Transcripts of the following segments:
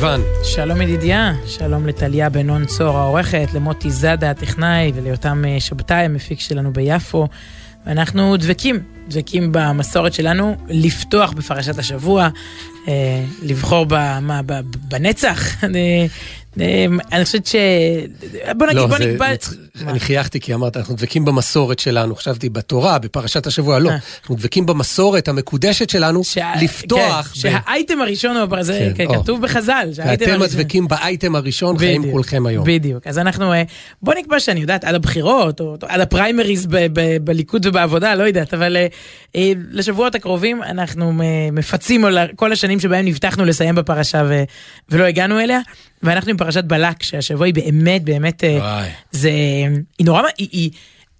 סיון. שלום ידידיה, שלום לטליה בן נון צור העורכת, למוטי זאדה הטכנאי וליותם אה, שבתאי המפיק שלנו ביפו. ואנחנו דבקים, דבקים במסורת שלנו לפתוח בפרשת השבוע, אה, לבחור במה, בנצח. אמ, אני חושבת ש... בוא נגיד, לא, בוא נקבע... אני חייכתי כי אמרת, אנחנו דבקים במסורת שלנו, חשבתי בתורה, בפרשת השבוע, לא. אה. אנחנו דבקים במסורת המקודשת שלנו, לפתוח... כן, שהאייטם הראשון הוא זה כן, כתוב בחז"ל. ואתם דבקים באייטם הראשון, חיים כולכם היום. בדיוק, אז אנחנו... אה, בוא נקבע שאני יודעת, עד הבחירות, או עד הפריימריז בליכוד ובעבודה, לא יודעת, אבל אה, לשבועות הקרובים אנחנו מפצים על כל השנים שבהם נבטחנו לסיים בפרשה ולא הגענו אליה. ואנחנו עם פרשת בלק, שהשבוע היא באמת, באמת, אה, וואי. זה, היא נורא, היא, היא,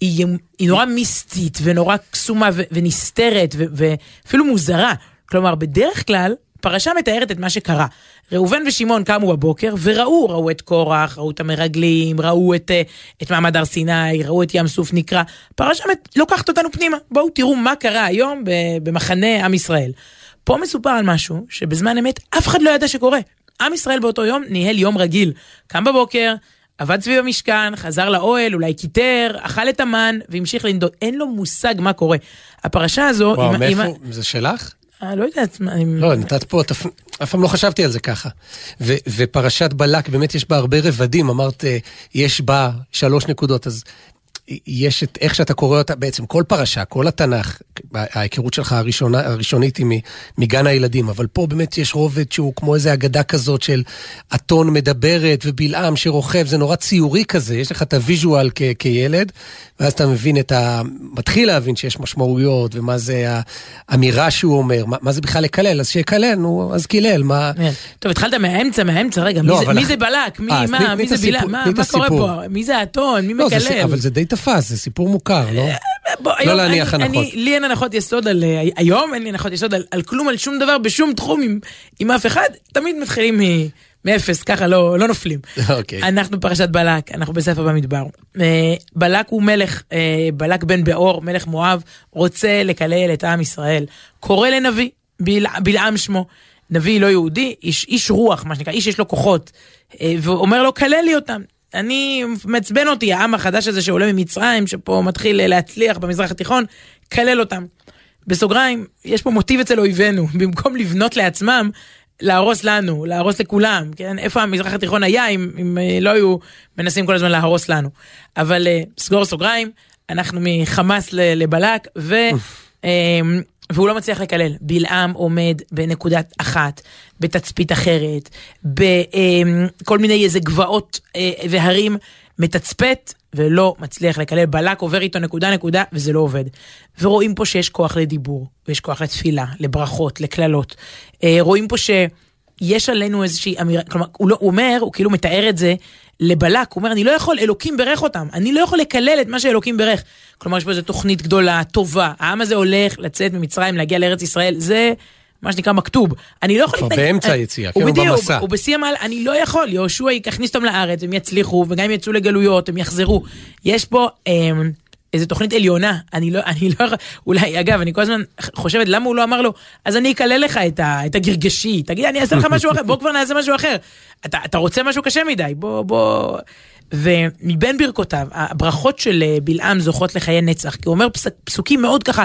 היא, היא נורא מיסטית ונורא קסומה ו, ונסתרת ו, ואפילו מוזרה. כלומר, בדרך כלל, פרשה מתארת את מה שקרה. ראובן ושמעון קמו בבוקר וראו, ראו את קורח, ראו את המרגלים, ראו את, אה, את מעמד הר סיני, ראו את ים סוף נקרא. פרשה לוקחת אותנו פנימה. בואו תראו מה קרה היום במחנה עם ישראל. פה מסופר על משהו שבזמן אמת אף אחד לא ידע שקורה. עם ישראל באותו יום ניהל יום רגיל. קם בבוקר, עבד סביב המשכן, חזר לאוהל, אולי קיטר, אכל את המן והמשיך לנדוד. אין לו מושג מה קורה. הפרשה הזו... וואו, עם, מאיפה? עם... זה שלך? אה, לא יודעת. אני... לא, נתת פה, תפ... אף פעם לא חשבתי על זה ככה. ו- ופרשת בלק, באמת יש בה הרבה רבדים, אמרת, אה, יש בה שלוש נקודות, אז יש את איך שאתה קורא אותה, בעצם כל פרשה, כל התנ"ך, ההיכרות שלך הראשונה, הראשונית היא מגן הילדים, אבל פה באמת יש רובד שהוא כמו איזה אגדה כזאת של אתון מדברת ובלעם שרוכב, זה נורא ציורי כזה, יש לך את ה visual כ- כילד, ואז אתה מבין את ה... מתחיל להבין שיש משמעויות, ומה זה האמירה שהוא אומר, מה, מה זה בכלל לקלל, אז שיקלל, נו, אז קילל, מה... כן. טוב, התחלת מהאמצע, מהאמצע, רגע, לא, מי, זה, מי זה בלק? מי, 아, מה, מי זה בלעם? מה, מה קורה פה? מי זה האתון? מי לא, מקלל? זה, אבל זה די תפס, זה סיפור מוכר, לא? אה, בוא, לא להניח הנחות. לי אין הנחות יסוד על... אה, היום אין לי הנחות יסוד על, על כלום, על שום דבר, בשום תחום עם, עם אף אחד. תמיד מתחילים מ... מאפס, ככה לא, לא נופלים. אוקיי. Okay. אנחנו פרשת בלק, אנחנו בספר במדבר. אה, בלק הוא מלך, בלק בן באור, מלך מואב, רוצה לקלל את עם ישראל. קורא לנביא, בל, בלעם שמו. נביא לא יהודי, איש, איש רוח, מה שנקרא, איש יש לו כוחות, ואומר לו, כלל לי אותם. אני, מעצבן אותי העם החדש הזה שעולה ממצרים, שפה מתחיל להצליח במזרח התיכון, כלל אותם. בסוגריים, יש פה מוטיב אצל אויבינו, במקום לבנות לעצמם, להרוס לנו, להרוס לכולם, כן? איפה המזרח התיכון היה אם, אם אה, לא היו מנסים כל הזמן להרוס לנו. אבל אה, סגור סוגריים, אנחנו מחמאס לבלק, ו... והוא לא מצליח לקלל. בלעם עומד בנקודת אחת, בתצפית אחרת, בכל מיני איזה גבעות אה, והרים, מתצפת ולא מצליח לקלל. בלק עובר איתו נקודה נקודה וזה לא עובד. ורואים פה שיש כוח לדיבור, ויש כוח לתפילה, לברכות, לקללות. אה, רואים פה שיש עלינו איזושהי אמירה, כלומר, הוא, לא, הוא אומר, הוא כאילו מתאר את זה לבלק, הוא אומר, אני לא יכול, אלוקים ברך אותם, אני לא יכול לקלל את מה שאלוקים ברך. כלומר, יש פה איזו תוכנית גדולה, טובה, העם הזה הולך לצאת ממצרים, להגיע לארץ ישראל, זה מה שנקרא מכתוב. אני לא יכול להתנגד. באמצע היציאה, כאילו במסע. הוא בשיא המעל, אני לא יכול, יהושע יכניס אותם לארץ, הם יצליחו, וגם אם יצאו לגלויות, הם יחזרו. יש פה... אה, איזה תוכנית עליונה, אני לא, אני לא, אולי, אגב, אני כל הזמן חושבת למה הוא לא אמר לו, אז אני אקלל לך את, ה, את הגרגשי, תגיד, אני אעשה לך משהו אחר, בוא כבר נעשה משהו אחר. אתה, אתה רוצה משהו קשה מדי, בוא, בוא... ומבין ברכותיו, הברכות של אה, בלעם זוכות לחיי נצח, כי הוא אומר פסוק, פסוקים מאוד ככה,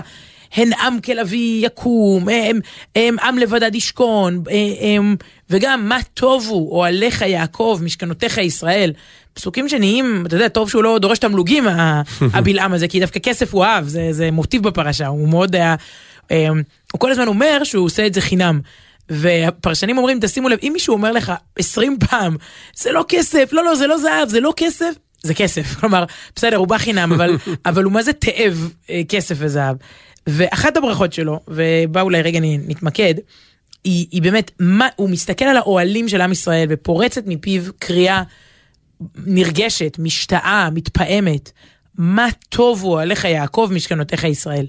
הן עם כלביא יקום, הם, הם עם לבדד ישכון, הם, וגם מה טובו אוהליך יעקב, משכנותיך ישראל. פסוקים שנהיים, אתה יודע, טוב שהוא לא דורש תמלוגים, הבלעם הזה, כי דווקא כסף הוא אהב, זה, זה מוטיב בפרשה, הוא מאוד היה... אמ, הוא כל הזמן אומר שהוא עושה את זה חינם. והפרשנים אומרים, תשימו לב, אם מישהו אומר לך 20 פעם, זה לא כסף, לא, לא, זה לא זהב, זה לא כסף, זה כסף. כלומר, בסדר, הוא בא חינם, אבל, אבל הוא מה זה תאב אה, כסף וזהב. ואחת הברכות שלו, ובה אולי רגע נתמקד, היא, היא באמת, מה, הוא מסתכל על האוהלים של עם ישראל ופורצת מפיו קריאה נרגשת, משתאה, מתפעמת. מה טובו עליך יעקב משכנותיך ישראל.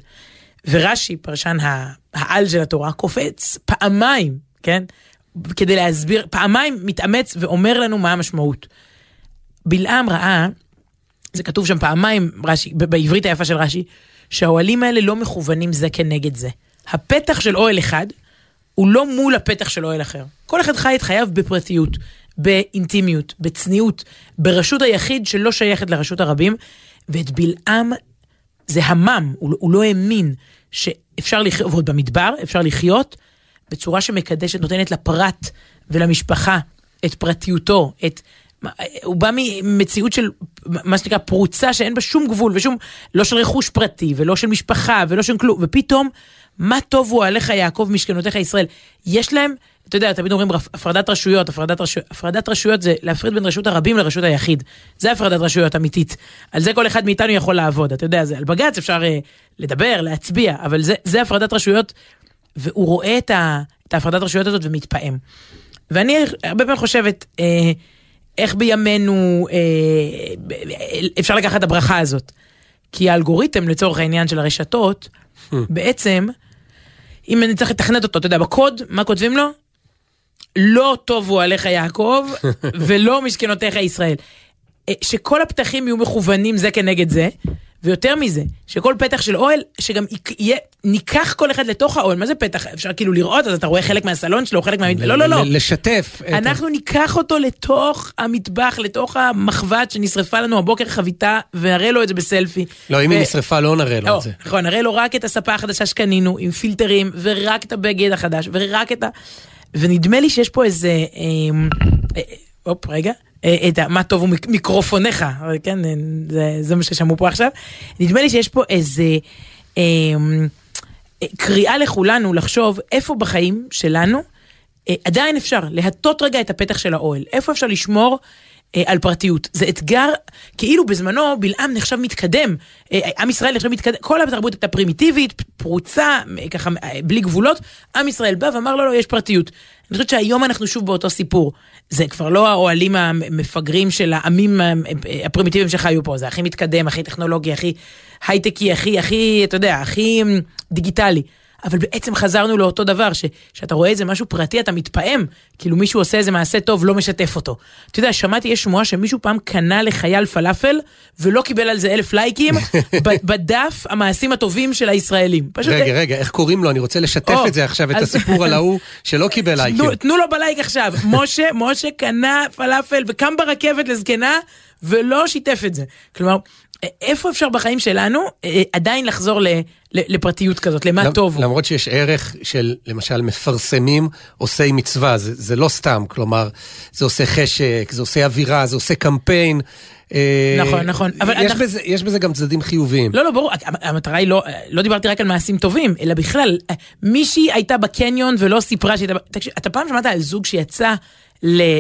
ורש"י, פרשן העל של התורה, קופץ פעמיים, כן? כדי להסביר, פעמיים מתאמץ ואומר לנו מה המשמעות. בלעם ראה, זה כתוב שם פעמיים, רש"י, בעברית היפה של רש"י, שהאוהלים האלה לא מכוונים זה כנגד זה. הפתח של אוהל אחד הוא לא מול הפתח של אוהל אחר. כל אחד חי את חייו בפרטיות, באינטימיות, בצניעות, ברשות היחיד שלא שייכת לרשות הרבים, ואת בלעם זה המם, הוא, הוא לא האמין שאפשר לחיות, במדבר, אפשר לחיות בצורה שמקדשת, נותנת לפרט ולמשפחה את פרטיותו, את... הוא בא ממציאות של מה שנקרא פרוצה שאין בה שום גבול ושום, לא של רכוש פרטי ולא של משפחה ולא של כלום, ופתאום, מה טוב הוא עליך יעקב משכנותיך ישראל. יש להם, אתה יודע, תמיד אומרים הפרדת רשויות, הפרדת, רשו, הפרדת רשויות זה להפריד בין רשות הרבים לרשות היחיד. זה הפרדת רשויות אמיתית. על זה כל אחד מאיתנו יכול לעבוד, אתה יודע, זה, על בג"ץ אפשר uh, לדבר, להצביע, אבל זה, זה הפרדת רשויות, והוא רואה את, ה, את ההפרדת רשויות הזאת ומתפעם. ואני הרבה פעמים חושבת, אה, איך בימינו אה, אפשר לקחת את הברכה הזאת. כי האלגוריתם לצורך העניין של הרשתות, hmm. בעצם, אם אני צריך לתכנת אותו, אתה יודע, בקוד, מה כותבים לו? לא טובו עליך יעקב, ולא משכנותיך ישראל. אה, שכל הפתחים יהיו מכוונים זה כנגד זה, ויותר מזה, שכל פתח של אוהל, שגם יהיה, ניקח כל אחד לתוך האוהל, מה זה פתח? אפשר כאילו לראות, אז אתה רואה חלק מהסלון שלו, חלק מה... לא, לא, לא. לשתף. אנחנו ניקח אותו לתוך המטבח, לתוך המחבת שנשרפה לנו הבוקר חביתה, ונראה לו את זה בסלפי. לא, אם היא נשרפה לא נראה לו לא, את זה. נכון, נראה לו רק את הספה החדשה שקנינו, עם פילטרים, ורק את הבגד החדש, ורק את ה... ונדמה לי שיש פה איזה... אמ, אה, הופ, רגע. אה, את מה טוב הוא מיקרופוניך, כן, אה, זה, זה מה ששמעו פה עכשיו. נדמה לי שיש פה איזה אה, קריאה לכולנו לחשוב איפה בחיים שלנו אה, עדיין אפשר להטות רגע את הפתח של האוהל, איפה אפשר לשמור אה, על פרטיות. זה אתגר, כאילו בזמנו בלעם נחשב מתקדם, אה, עם ישראל נחשב מתקדם, כל התרבות הייתה פרימיטיבית, פרוצה, ככה בלי גבולות, עם ישראל בא ואמר לו, לא, יש פרטיות. אני חושבת שהיום אנחנו שוב באותו סיפור. זה כבר לא האוהלים המפגרים של העמים הפרימיטיביים שחיו פה, זה הכי מתקדם, הכי טכנולוגי, הכי הייטקי, הכי, הכי, אתה יודע, הכי דיגיטלי. אבל בעצם חזרנו לאותו דבר, שאתה רואה איזה משהו פרטי, אתה מתפעם, כאילו מישהו עושה איזה מעשה טוב, לא משתף אותו. אתה יודע, שמעתי, יש שמועה שמישהו פעם קנה לחייל פלאפל, ולא קיבל על זה אלף לייקים, בדף המעשים הטובים של הישראלים. פשוט... רגע, רגע, איך קוראים לו? אני רוצה לשתף או, את זה עכשיו, את הסיפור על ההוא שלא קיבל לייקים. תנו לו בלייק עכשיו. משה, משה קנה פלאפל וקם ברכבת לזקנה, ולא שיתף את זה. כלומר, איפה אפשר בחיים שלנו אה, עדיין לחזור ל, ל, לפרטיות כזאת, למה טוב הוא? למרות שיש ערך של למשל מפרסמים עושי מצווה, זה, זה לא סתם, כלומר, זה עושה חשק, זה עושה אווירה, זה עושה קמפיין. אה, נכון, נכון. אבל יש, אנחנו... בזה, יש בזה גם צדדים חיוביים. לא, לא, ברור, המטרה היא לא, לא דיברתי רק על מעשים טובים, אלא בכלל, מישהי הייתה בקניון ולא סיפרה שהייתה... תקשיב, אתה פעם שמעת על זוג שיצא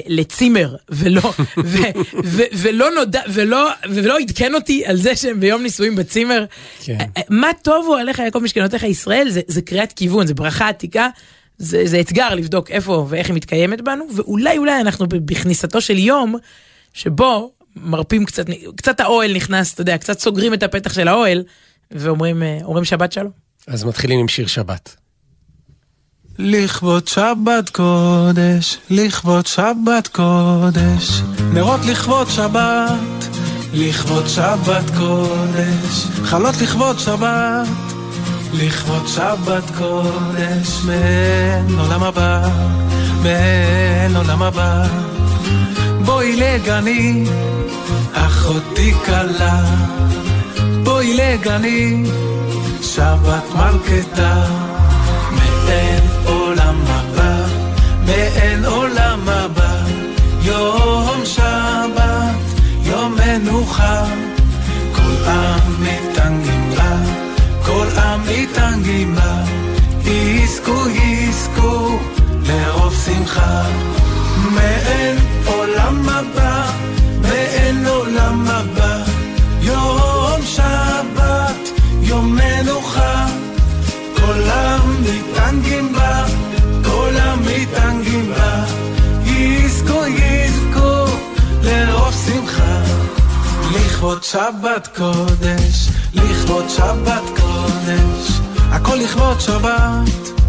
לצימר, ולא, ו, ו, ולא נודע, ולא, ולא עדכן אותי על זה שהם ביום נישואים בצימר. כן. מה טובו עליך יעקב משכנותיך ישראל, זה, זה קריאת כיוון, זה ברכה עתיקה. זה, זה אתגר לבדוק איפה ואיך היא מתקיימת בנו, ואולי אולי אנחנו בכניסתו של יום שבו מרפים קצת, קצת האוהל נכנס, אתה יודע, קצת סוגרים את הפתח של האוהל, ואומרים שבת שלום. אז מתחילים עם שיר שבת. לכבוד שבת קודש, לכבוד שבת קודש, נרות לכבוד שבת, לכבוד שבת קודש, חלות לכבוד שבת, לכבוד שבת קודש, מעין עולם הבא, מעין עולם הבא. בואי לגני, אחותי כלה, בואי לגני, שבת מלכתה. מעין עולם הבא, יום שבת, יום מנוחה, כל עם מתענגים לה, כל עם מתענגים לה, יזכו יזכו לרוב שמחה, מעין עולם הבא, מעין עולם הבא, יום שבת, יום מנוחה. כולם מתענגים בה, מתענגים בה, יזכו יזכו לרוב שמחה. לכבוד שבת קודש, לכבוד שבת קודש, הכל לכבוד שבת,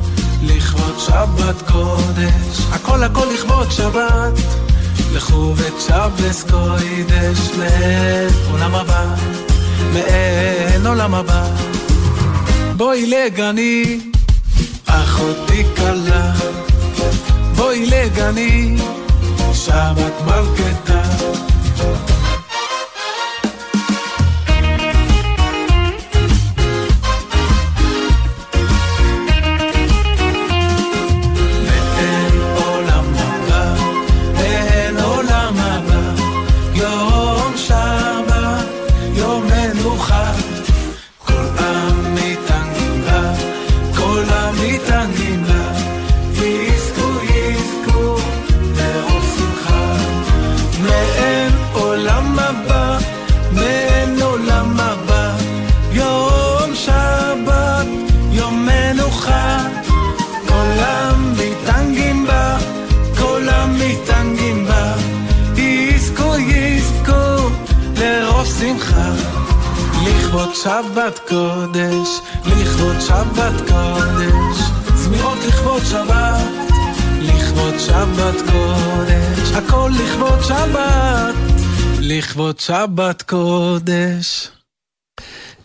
לכבוד שבת קודש, הכל הכל לכבוד שבת. לכו וצ'בלס קוידש לעולם הבא, מעין עולם הבא. בואי לגני, אחותי כלה, בואי לגני, שבת מלכתה. שבת קודש.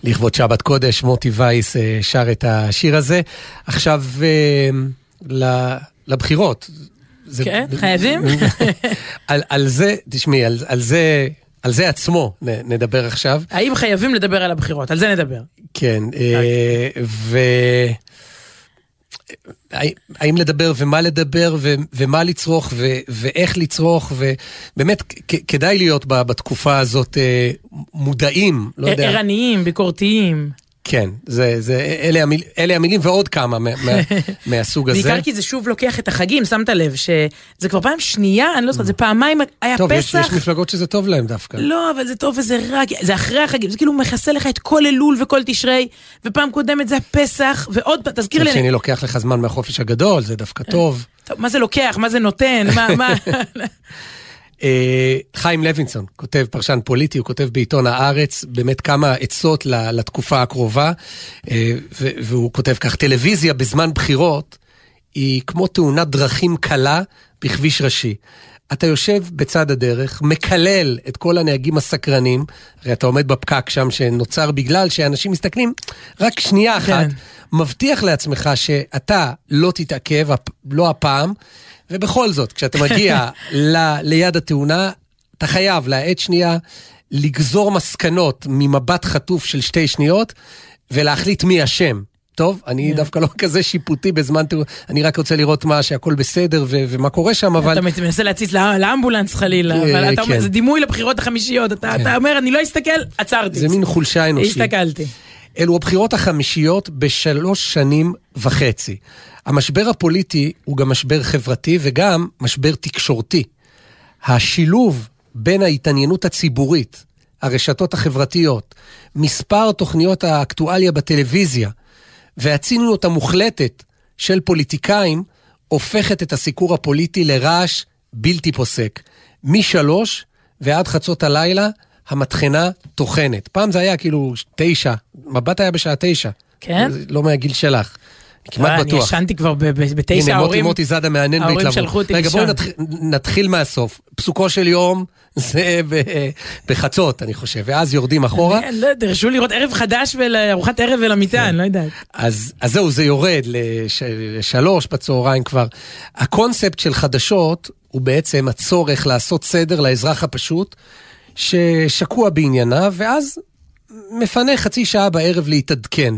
לכבוד שבת קודש, מוטי וייס אה, שר את השיר הזה. עכשיו אה, ל- לבחירות. זה- כן, חייבים? על, על זה, תשמעי, על, על זה, על זה עצמו נדבר עכשיו. האם חייבים לדבר על הבחירות? על זה נדבר. כן, אה, ו... האם- לדבר ומה לדבר ו- ומה לצרוך ו- ואיך לצרוך ובאמת כדאי להיות בתקופה הזאת אה, מודעים, לא יודע. ערניים, ביקורתיים. כן, זה, זה, אלה, המיל, אלה המילים ועוד כמה מה, מה, מהסוג הזה. בעיקר כי זה שוב לוקח את החגים, שמת לב, שזה כבר פעם שנייה, אני לא זוכרת, זה פעמיים היה טוב, יש, פסח. יש מפלגות שזה טוב להם דווקא. לא, אבל זה טוב וזה רע, זה אחרי החגים, זה כאילו מכסה לך את כל אלול וכל תשרי, ופעם קודמת זה הפסח, ועוד פעם, תזכיר לי, שני לוקח לך זמן מהחופש הגדול, זה דווקא טוב. טוב, מה זה לוקח, מה זה נותן, מה, מה, אה, חיים לוינסון, כותב פרשן פוליטי, הוא כותב בעיתון הארץ באמת כמה עצות לתקופה הקרובה, אה, והוא כותב כך, טלוויזיה בזמן בחירות היא כמו תאונת דרכים קלה בכביש ראשי. אתה יושב בצד הדרך, מקלל את כל הנהגים הסקרנים, הרי אתה עומד בפקק שם שנוצר בגלל שאנשים מסתכלים רק שנייה אחת, כן. מבטיח לעצמך שאתה לא תתעכב, לא הפעם, ובכל זאת, כשאתה מגיע ל, ליד התאונה, אתה חייב להאט שנייה, לגזור מסקנות ממבט חטוף של שתי שניות, ולהחליט מי אשם. טוב, אני כן. דווקא לא כזה שיפוטי בזמן תאונה, אני רק רוצה לראות מה, שהכל בסדר ו- ומה קורה שם, אבל... אתה מנסה להציץ לא- לאמבולנס חלילה, אה, אבל אתה אומר, כן. זה דימוי לבחירות החמישיות, אתה אתה אומר, אני לא אסתכל, עצרתי. זה מין חולשה אנושית. הסתכלתי. אלו הבחירות החמישיות בשלוש שנים וחצי. המשבר הפוליטי הוא גם משבר חברתי וגם משבר תקשורתי. השילוב בין ההתעניינות הציבורית, הרשתות החברתיות, מספר תוכניות האקטואליה בטלוויזיה והציניות המוחלטת של פוליטיקאים הופכת את הסיקור הפוליטי לרעש בלתי פוסק. משלוש ועד חצות הלילה המטחנה טוחנת. פעם זה היה כאילו תשע, מבט היה בשעה תשע. כן? לא מהגיל שלך. אני כמעט אני בטוח. ישנתי כבר בתשע, הנה, מוטי ההורים... מוטי זאדה מהנהן ההורים בהתלהבות. שלחו אותי רגע, בואו לישון. נתחיל, מהסוף. פסוקו של יום זה בחצות, אני חושב, ואז יורדים אחורה. כן, לא יודע, דרשו לראות ערב חדש ולארוחת ערב ולמיטה, אני לא יודעת. אז, זהו, זה יורד לש, לשלוש בצהריים כבר. הקונספט של חדשות הוא בעצם הצורך לעשות סדר לאזרח הפשוט, ששקוע בענייניו, ואז מפנה חצי שעה בערב להתעדכן.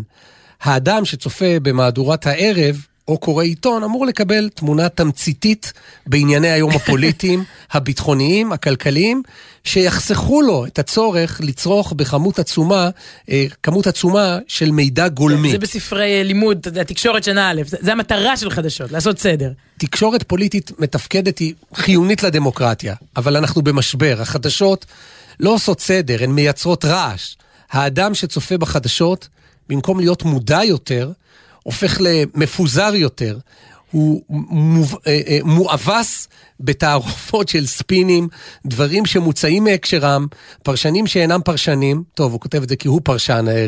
האדם שצופה במהדורת הערב, או קורא עיתון, אמור לקבל תמונה תמציתית בענייני היום הפוליטיים, הביטחוניים, הכלכליים, שיחסכו לו את הצורך לצרוך בכמות עצומה, אה, כמות עצומה של מידע גולמי. זה בספרי אה, לימוד, אתה יודע, תקשורת שנה א', זה זה המטרה של חדשות, לעשות סדר. תקשורת פוליטית מתפקדת היא חיונית לדמוקרטיה, אבל אנחנו במשבר. החדשות לא עושות סדר, הן מייצרות רעש. האדם שצופה בחדשות, במקום להיות מודע יותר, הופך למפוזר יותר. הוא מוב- אה, אה, מואבס בתערופות של ספינים, דברים שמוצאים מהקשרם, פרשנים שאינם פרשנים, טוב, הוא כותב את זה כי הוא פרשן אה,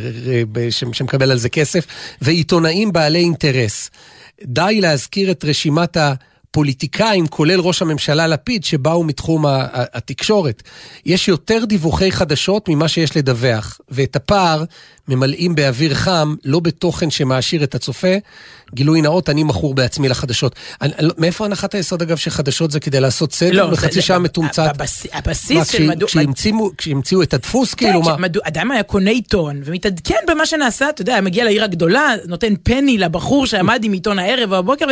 שמקבל על זה כסף, ועיתונאים בעלי אינטרס. די להזכיר את רשימת הפוליטיקאים, כולל ראש הממשלה לפיד, שבאו מתחום ה- ה- התקשורת. יש יותר דיווחי חדשות ממה שיש לדווח, ואת הפער ממלאים באוויר חם, לא בתוכן שמעשיר את הצופה. גילוי נאות, אני מכור בעצמי לחדשות. אני, אני, לא- מאיפה הנחת היסוד, אגב, שחדשות זה כדי לעשות סדר לא, בחצי שעה מתומצת? הבס- מה, הבסיס של כשהי- מדוע... כשהמציאו- כשהמציאו את הדפוס, כאילו, מה? כן, מדוע- אדם היה קונה עיתון ומתעדכן במה שנעשה, אתה יודע, מגיע לעיר הגדולה, נותן פני לבחור שעמד עם עיתון הערב או הבוקר,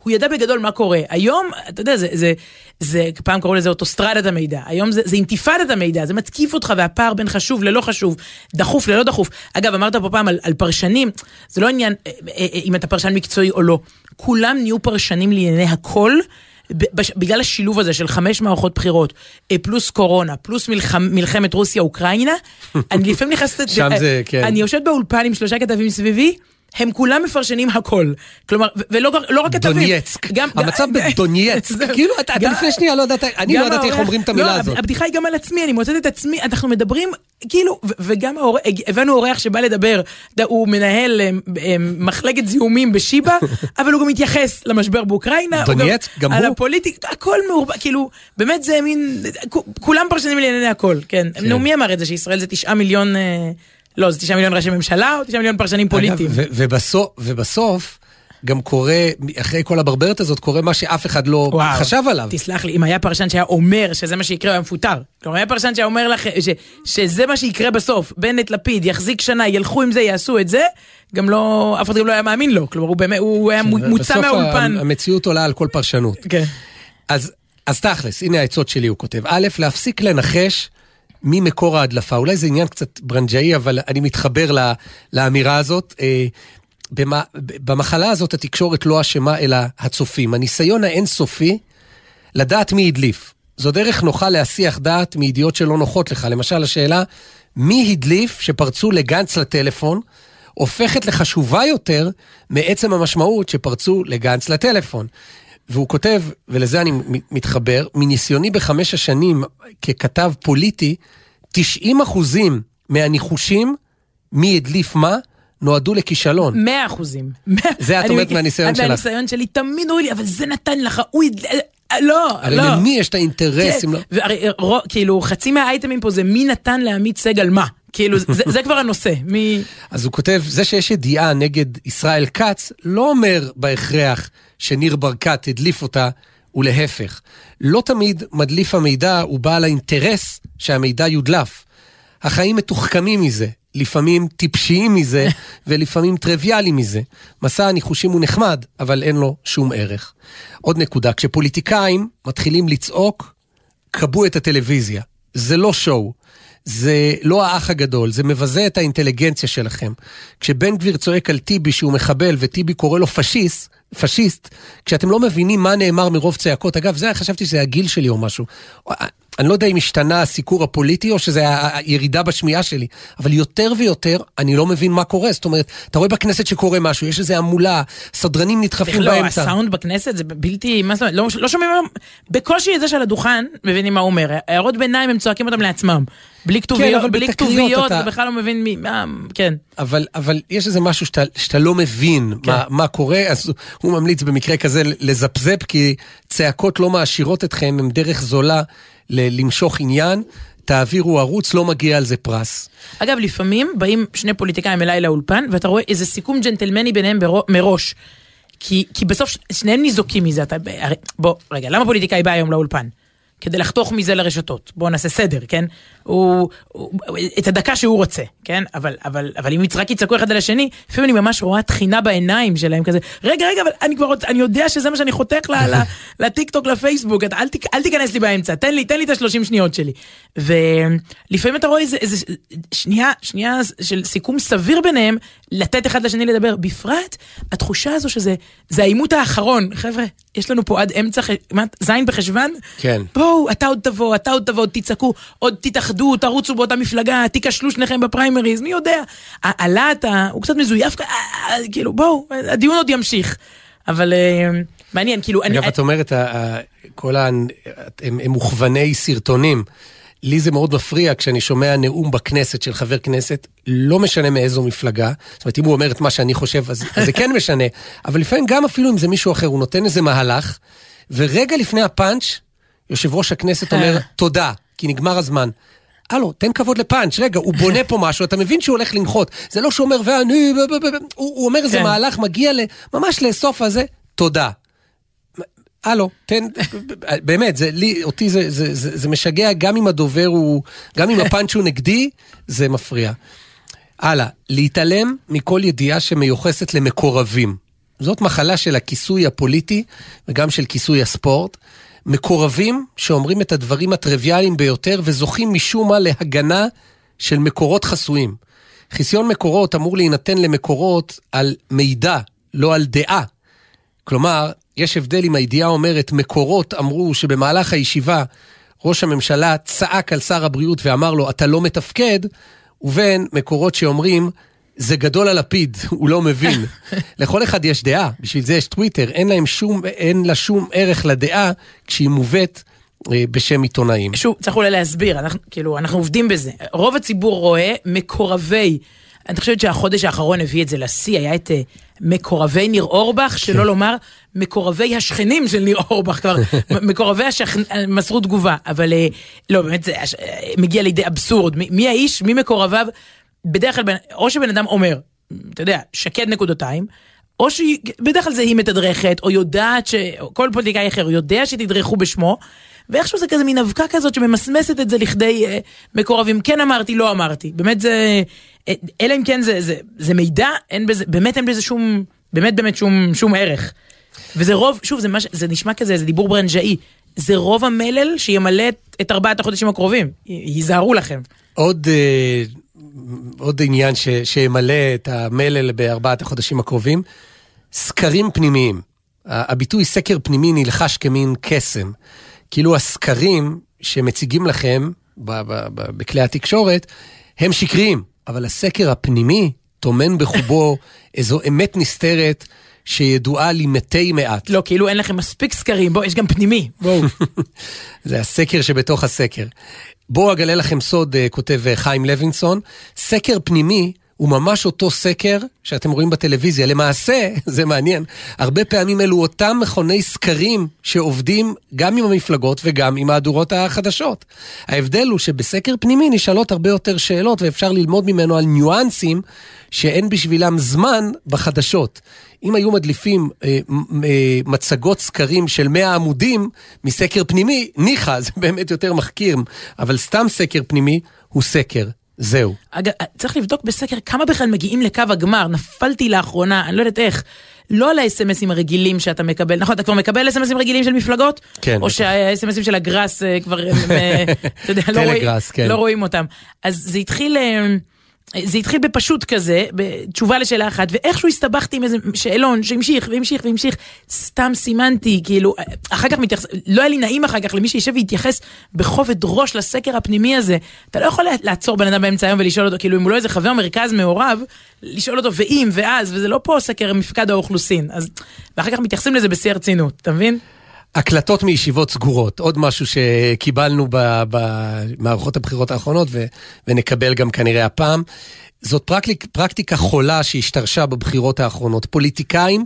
והוא ידע בגדול מה קורה. היום, אתה יודע, זה, זה, זה פעם קראו לזה אוטוסטרדת המידע, היום זה, זה אינתיפאדת המידע, זה מתקיף אותך והפער בין חשוב ללא חשוב, דחוף ללא דחוף. אגב, אמרת פה פעם על, על פרשנים, זה לא עניין אה, אה, אה, אם אתה פרשן מקצועי או לא, כולם נהיו פרשנים לענייני הכל. בגלל השילוב הזה של חמש מערכות בחירות, פלוס קורונה, פלוס מלחמ, מלחמת רוסיה-אוקראינה, אני לפעמים נכנסת... שם זה, כן. אני יושבת באולפן עם שלושה כתבים סביבי, הם כולם מפרשנים הכל. כלומר, ולא לא רק כתבים. דונייצק. גם- המצב בדונייצק. כאילו, אתה אתה לפני שנייה לא ידעת, אני לא ידעתי איך אומרים את המילה לא, הזאת. הבדיחה היא גם על עצמי, אני מוצאת את עצמי, אנחנו מדברים, כאילו, וגם הבאנו אורח שבא לדבר, הוא מנהל אה, אה, מחלקת זיהומים בשיבא, אבל הוא גם מתייחס למשבר באוקראינה. דונייצק, גם על הוא? הפוליטיקה, הכל מעורבב, כאילו, באמת זה מין, כולם פרשנים לענייני הכל, כן. נו, מי אמר את זה, שישראל זה תשעה מיליון, אה, לא, זה תשעה מיליון ראשי ממשלה או תשעה מיליון פרשנים פוליטיים? אגב, ובסוף, ובסוף גם קורה, אחרי כל הברברת הזאת, קורה מה שאף אחד לא וואו. חשב עליו. תסלח לי, אם היה פרשן שהיה אומר שזה מה שיקרה, הוא היה מפוטר. כלומר, היה פרשן שהיה אומר לך ש, שזה מה שיקרה בסוף, בנט, לפיד, יחזיק שנה, ילכו עם זה, יעשו את זה, גם לא, אף אחד גם לא היה מאמין לו. כלומר, הוא באמת, הוא היה מוצא בסוף מהאולפן. ה- המציאות עולה על כל פרשנות. כן. אז, אז תכלס, הנה העצות שלי, הוא כותב. א', להפסיק לנחש מי מקור ההדלפה. אולי זה עניין קצת ברנג'אי, אבל אני מתחבר לה, לאמירה הזאת. אה, במה, במחלה הזאת התקשורת לא אשמה, אלא הצופים. הניסיון האינסופי לדעת מי הדליף. זו דרך נוחה להסיח דעת מידיעות שלא נוחות לך. למשל, השאלה, מי הדליף שפרצו לגנץ לטלפון, הופכת לחשובה יותר מעצם המשמעות שפרצו לגנץ לטלפון. והוא כותב, ולזה אני מתחבר, מניסיוני בחמש השנים ככתב פוליטי, 90 אחוזים מהניחושים מי הדליף מה, נועדו לכישלון. מאה אחוזים. זה את אומרת מהניסיון שלך. מהניסיון שלי, תמיד אומרים לי, אבל זה נתן לך, הוא... יד- אה, לא, הרי לא. למי יש את האינטרס אם לא... והרי, רו- כאילו, חצי מהאייטמים פה זה מי נתן לעמית סגל מה. כאילו, זה, זה כבר הנושא. מי... אז הוא כותב, זה שיש ידיעה נגד ישראל כץ, לא אומר בהכרח שניר ברקת הדליף אותה, ולהפך. לא תמיד מדליף המידע הוא בעל האינטרס שהמידע יודלף. החיים מתוחכמים מזה, לפעמים טיפשיים מזה, ולפעמים טריוויאליים מזה. מסע הניחושים הוא נחמד, אבל אין לו שום ערך. עוד נקודה, כשפוליטיקאים מתחילים לצעוק, כבו את הטלוויזיה. זה לא שואו. זה לא האח הגדול, זה מבזה את האינטליגנציה שלכם. כשבן גביר צועק על טיבי שהוא מחבל וטיבי קורא לו פשיסט, פשיסט, כשאתם לא מבינים מה נאמר מרוב צעקות, אגב, זה חשבתי שזה הגיל שלי או משהו. אני לא יודע אם השתנה הסיקור הפוליטי או שזה הירידה בשמיעה שלי, אבל יותר ויותר אני לא מבין מה קורה. זאת אומרת, אתה רואה בכנסת שקורה משהו, יש איזו המולה, סדרנים נדחפים לא, באמצע. הסאונד בכנסת זה בלתי, מה זאת אומרת, לא, לא שומעים, בקושי את זה של הדוכן מבינים מה הוא אומר. הערות ביניים הם צועקים אותם לעצמם. בלי כתוביות, כן, אבל בלי כתוביות, אתה- בכלל לא מבין מי, מה, כן. אבל, אבל יש איזה משהו שאתה, שאתה לא מבין כן. מה, מה קורה, אז הוא ממליץ במקרה כזה לזפזפ, כי צעקות לא מעשירות אתכם, הם דרך זולה למשוך עניין. תעבירו ערוץ, לא מגיע על זה פרס. אגב, לפעמים באים שני פוליטיקאים אליי לאולפן, ואתה רואה איזה סיכום ג'נטלמני ביניהם ברו, מראש. כי, כי בסוף ש- שניהם ניזוקים מזה. אתה, הרי, בוא, רגע, למה פוליטיקאי בא היום לאולפן? כדי לחתוך מזה לרשתות. בואו נעשה סדר, כן? הוא, הוא, את הדקה שהוא רוצה, כן? אבל, אבל, אבל אם רק יצעקו אחד על השני, לפעמים אני ממש רואה תחינה בעיניים שלהם כזה, רגע, רגע, אבל אני כבר רוצה, אני יודע שזה מה שאני חותך ל- ל- לטיק טוק, לפייסבוק, אתה, אל, תיק- אל תיכנס לי באמצע, תן לי, תן לי את השלושים שניות שלי. ולפעמים אתה רואה איזה, איזה שנייה, שנייה של סיכום סביר ביניהם, לתת אחד לשני לדבר. בפרט, התחושה הזו שזה, זה העימות האחרון. חבר'ה, יש לנו פה עד אמצע, מה, זין בחשוון? כן. בואו, אתה עוד תבוא, אתה עוד תבוא, תצעקו, עוד תתאחדו, תרוצו באותה מפלגה, תיכשלו שניכם בפריימריז, מי יודע. הלהט, הוא קצת מזויף, אה, אה, כאילו, בואו, הדיון עוד ימשיך. אבל אה, מעניין, כאילו, אני... אגב, את אומרת, כל ה... הם מוכווני סרטונים. לי זה מאוד מפריע כשאני שומע נאום בכנסת של חבר כנסת, לא משנה מאיזו מפלגה. זאת אומרת, אם הוא אומר את מה שאני חושב, אז, אז זה כן משנה. אבל לפעמים גם אפילו אם זה מישהו אחר, הוא נותן איזה מהלך, ורגע לפני הפאנץ', יושב ראש הכנסת אומר, תודה, כי נגמר הזמן. הלו, תן כבוד לפאנץ', רגע, הוא בונה פה משהו, אתה מבין שהוא הולך לנחות. זה לא שהוא אומר, ואני... ב- ב- ב- ב-" הוא הוא אומר כן. מהלך, מגיע ל- ממש לסוף הזה, תודה. הלו, תן, באמת, זה, לי, אותי זה, זה, זה, זה משגע, גם אם הדובר הוא, גם אם הפאנץ' הוא נגדי, זה מפריע. הלאה, להתעלם מכל ידיעה שמיוחסת למקורבים. זאת מחלה של הכיסוי הפוליטי וגם של כיסוי הספורט. מקורבים שאומרים את הדברים הטריוויאליים ביותר וזוכים משום מה להגנה של מקורות חסויים. חיסיון מקורות אמור להינתן למקורות על מידע, לא על דעה. כלומר, יש הבדל אם הידיעה אומרת, מקורות אמרו שבמהלך הישיבה ראש הממשלה צעק על שר הבריאות ואמר לו, אתה לא מתפקד, ובין מקורות שאומרים, זה גדול על לפיד, הוא לא מבין. לכל אחד יש דעה, בשביל זה יש טוויטר, אין, להם שום, אין לה שום ערך לדעה כשהיא מובאת אה, בשם עיתונאים. שוב, צריך אולי להסביר, אנחנו, כאילו, אנחנו עובדים בזה. רוב הציבור רואה מקורבי, אני חושבת שהחודש האחרון הביא את זה לשיא, היה את אה, מקורבי ניר אורבך, שלא לומר מקורבי השכנים של ניר אורבך, כבר מקורבי השכנים מסרו תגובה, אבל אה, לא, באמת זה מגיע לידי אבסורד. מי, מי האיש, מי מקורביו, בדרך כלל, או שבן אדם אומר, אתה יודע, שקד נקודתיים, או שהיא, בדרך כלל זה היא מתדרכת, או יודעת ש... או כל פוליטיקאי אחר יודע שתדרכו בשמו, ואיכשהו זה כזה מין אבקה כזאת שממסמסת את זה לכדי אה, מקורבים. כן אמרתי, לא אמרתי. באמת זה... אה, אלא אם כן זה, זה, זה מידע, אין בזה, באמת אין בזה שום, באמת באמת שום, שום ערך. וזה רוב, שוב, זה, מש, זה נשמע כזה, זה דיבור ברנז'אי. זה רוב המלל שימלא את, ארבעת החודשים הקרובים. י- היזהרו לכם. עוד, אה, עוד עניין ש, שימלא את המלל בארבעת החודשים הקרובים, סקרים פנימיים. הביטוי סקר פנימי נלחש כמין קסם. כאילו הסקרים שמציגים לכם ב, ב, ב, בכלי התקשורת הם שקריים, אבל הסקר הפנימי טומן בחובו איזו אמת נסתרת שידועה למתי מעט. לא, כאילו אין לכם מספיק סקרים, בואו, יש גם פנימי, בואו. זה הסקר שבתוך הסקר. בואו אגלה לכם סוד, אה, כותב אה, חיים לוינסון, סקר פנימי הוא ממש אותו סקר שאתם רואים בטלוויזיה. למעשה, זה מעניין, הרבה פעמים אלו אותם מכוני סקרים שעובדים גם עם המפלגות וגם עם מהדורות החדשות. ההבדל הוא שבסקר פנימי נשאלות הרבה יותר שאלות ואפשר ללמוד ממנו על ניואנסים שאין בשבילם זמן בחדשות. אם היו מדליפים אה, אה, מצגות סקרים של 100 עמודים מסקר פנימי, ניחא, זה באמת יותר מחכיר, אבל סתם סקר פנימי הוא סקר, זהו. אגב, צריך לבדוק בסקר כמה בכלל מגיעים לקו הגמר, נפלתי לאחרונה, אני לא יודעת איך. לא על האס.אם.אסים הרגילים שאתה מקבל, נכון, אתה כבר מקבל אס.אם.אסים רגילים של מפלגות? כן, או. שהאס.אם.אסים של הגראס אה, כבר, אה, אתה יודע, לא רואים, כן. לא רואים אותם. אז זה התחיל... זה התחיל בפשוט כזה, בתשובה לשאלה אחת, ואיכשהו הסתבכתי עם איזה שאלון שהמשיך והמשיך והמשיך, סתם סימנתי, כאילו, אחר כך מתייחס, לא היה לי נעים אחר כך למי שישב ויתייחס בכובד ראש לסקר הפנימי הזה. אתה לא יכול לעצור בן אדם באמצע היום ולשאול אותו, כאילו, אם הוא לא איזה חבר מרכז מעורב, לשאול אותו ואם ואז, וזה לא פה סקר מפקד האוכלוסין. אז, ואחר כך מתייחסים לזה בשיא הרצינות, אתה מבין? הקלטות מישיבות סגורות, עוד משהו שקיבלנו במערכות הבחירות האחרונות ו- ונקבל גם כנראה הפעם. זאת פרקטיק, פרקטיקה חולה שהשתרשה בבחירות האחרונות. פוליטיקאים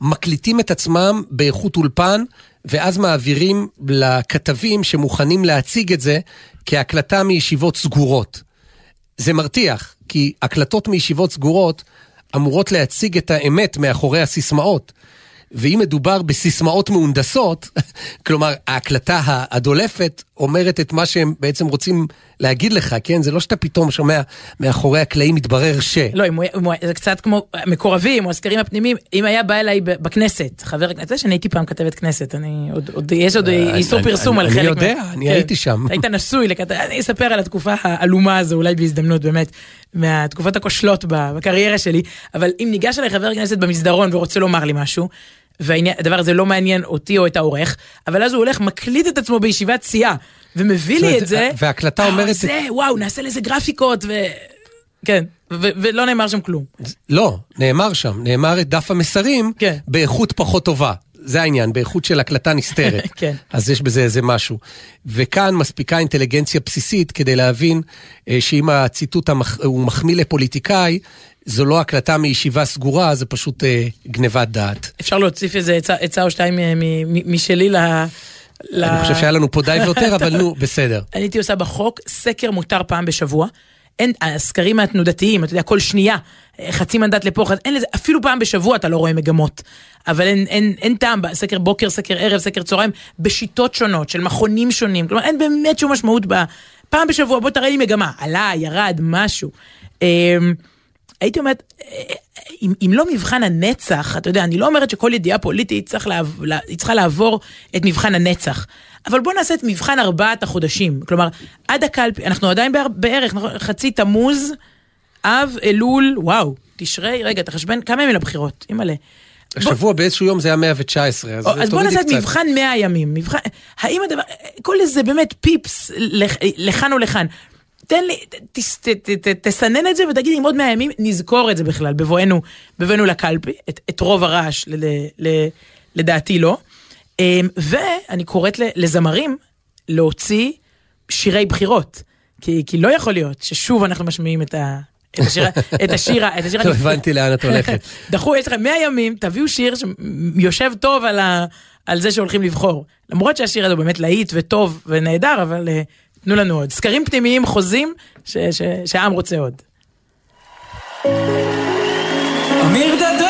מקליטים את עצמם באיכות אולפן, ואז מעבירים לכתבים שמוכנים להציג את זה כהקלטה מישיבות סגורות. זה מרתיח, כי הקלטות מישיבות סגורות אמורות להציג את האמת מאחורי הסיסמאות. ואם מדובר בסיסמאות מהונדסות, כלומר, ההקלטה הדולפת אומרת את מה שהם בעצם רוצים להגיד לך, כן? זה לא שאתה פתאום שומע מאחורי הקלעים מתברר ש... לא, אם הוא, אם הוא, זה קצת כמו מקורבים או הסקרים הפנימיים, אם היה בא אליי בכנסת, חבר הכנסת, שאני הייתי פעם כתבת כנסת, אני עוד, עוד יש עוד אה, איסור אני- פרסום אני- על אני חלק. יודע, מה- אני הייתי שם. היית נשוי לכתב, אני אספר על התקופה העלומה הזו, אולי בהזדמנות, באמת, מהתקופות הכושלות בקריירה שלי, אבל אם ניגש אליי חבר כנסת במסדרון ורוצה לומר לי משהו, והדבר הזה לא מעניין אותי או את העורך, אבל אז הוא הולך, מקליט את עצמו בישיבת סיעה, ומביא לי את זה, וההקלטה "אה, אומרת- זה, וואו, נעשה לזה גרפיקות, ו... כן, ולא נאמר שם כלום. לא, נאמר שם, נאמר את דף המסרים כן. באיכות פחות טובה. זה העניין, באיכות של הקלטה נסתרת. כן. אז יש בזה איזה משהו. וכאן מספיקה אינטליגנציה בסיסית כדי להבין אה, שאם הציטוט המח... הוא מחמיא לפוליטיקאי, זו לא הקלטה מישיבה סגורה, זה פשוט אה, גניבת דעת. אפשר להוסיף איזה עצה- או שתיים מ- משלי ל- ל- אני חושב שהיה לנו פה די ויותר, אבל נו, בסדר. אני הייתי עושה בחוק, סקר מותר פעם בשבוע. אין, הסקרים התנודתיים, אתה יודע, כל שנייה, אה, חצי מנדט לפה, אין לזה, אפילו פעם בשבוע אתה לא רואה מגמות. אבל אין, אין, אין טעם, סקר בוקר, סקר ערב, סקר צהריים, בשיטות שונות, של מכונים שונים, כלומר אין באמת שום משמעות ב... פעם בשבוע, בוא תראה לי מגמה, עלה, ירד, משהו. הייתי אומרת, אם, אם לא מבחן הנצח, אתה יודע, אני לא אומרת שכל ידיעה פוליטית צריך לעב, לה- היא צריכה לעבור את מבחן הנצח. אבל בוא נעשה את מבחן ארבעת החודשים. כלומר, עד הקלפי, אנחנו עדיין בער- בערך, נכון? חצי תמוז, אב, אלול, וואו, תשרי, רגע, תחשבן, כמה ימים לבחירות? אימא'לה. השבוע באיזשהו יום זה היה 119, אז או, אז בוא תורידי נעשה את קצת. מבחן 100 ימים. מבחן, האם הדבר, כל איזה באמת פיפס לכ- לכאן או לכאן. תן לי, ת, ת, ת, ת, תסנן את זה ותגיד אם עוד 100 ימים נזכור את זה בכלל בבואנו, בבואנו לקלפי, את, את רוב הרעש ל, ל, לדעתי לא. אמ, ואני קוראת ל- לזמרים להוציא שירי בחירות. כי, כי לא יכול להיות ששוב אנחנו משמיעים את ה... את השיר, את השיר, את השיר לא. הבנתי לאן את הולכת. דחו, יש לכם 100 ימים, תביאו שיר שיושב טוב על, ה, על זה שהולכים לבחור. למרות שהשיר הזה באמת להיט וטוב ונהדר, אבל uh, תנו לנו עוד. סקרים פנימיים חוזים שהעם רוצה עוד. אמיר דדון!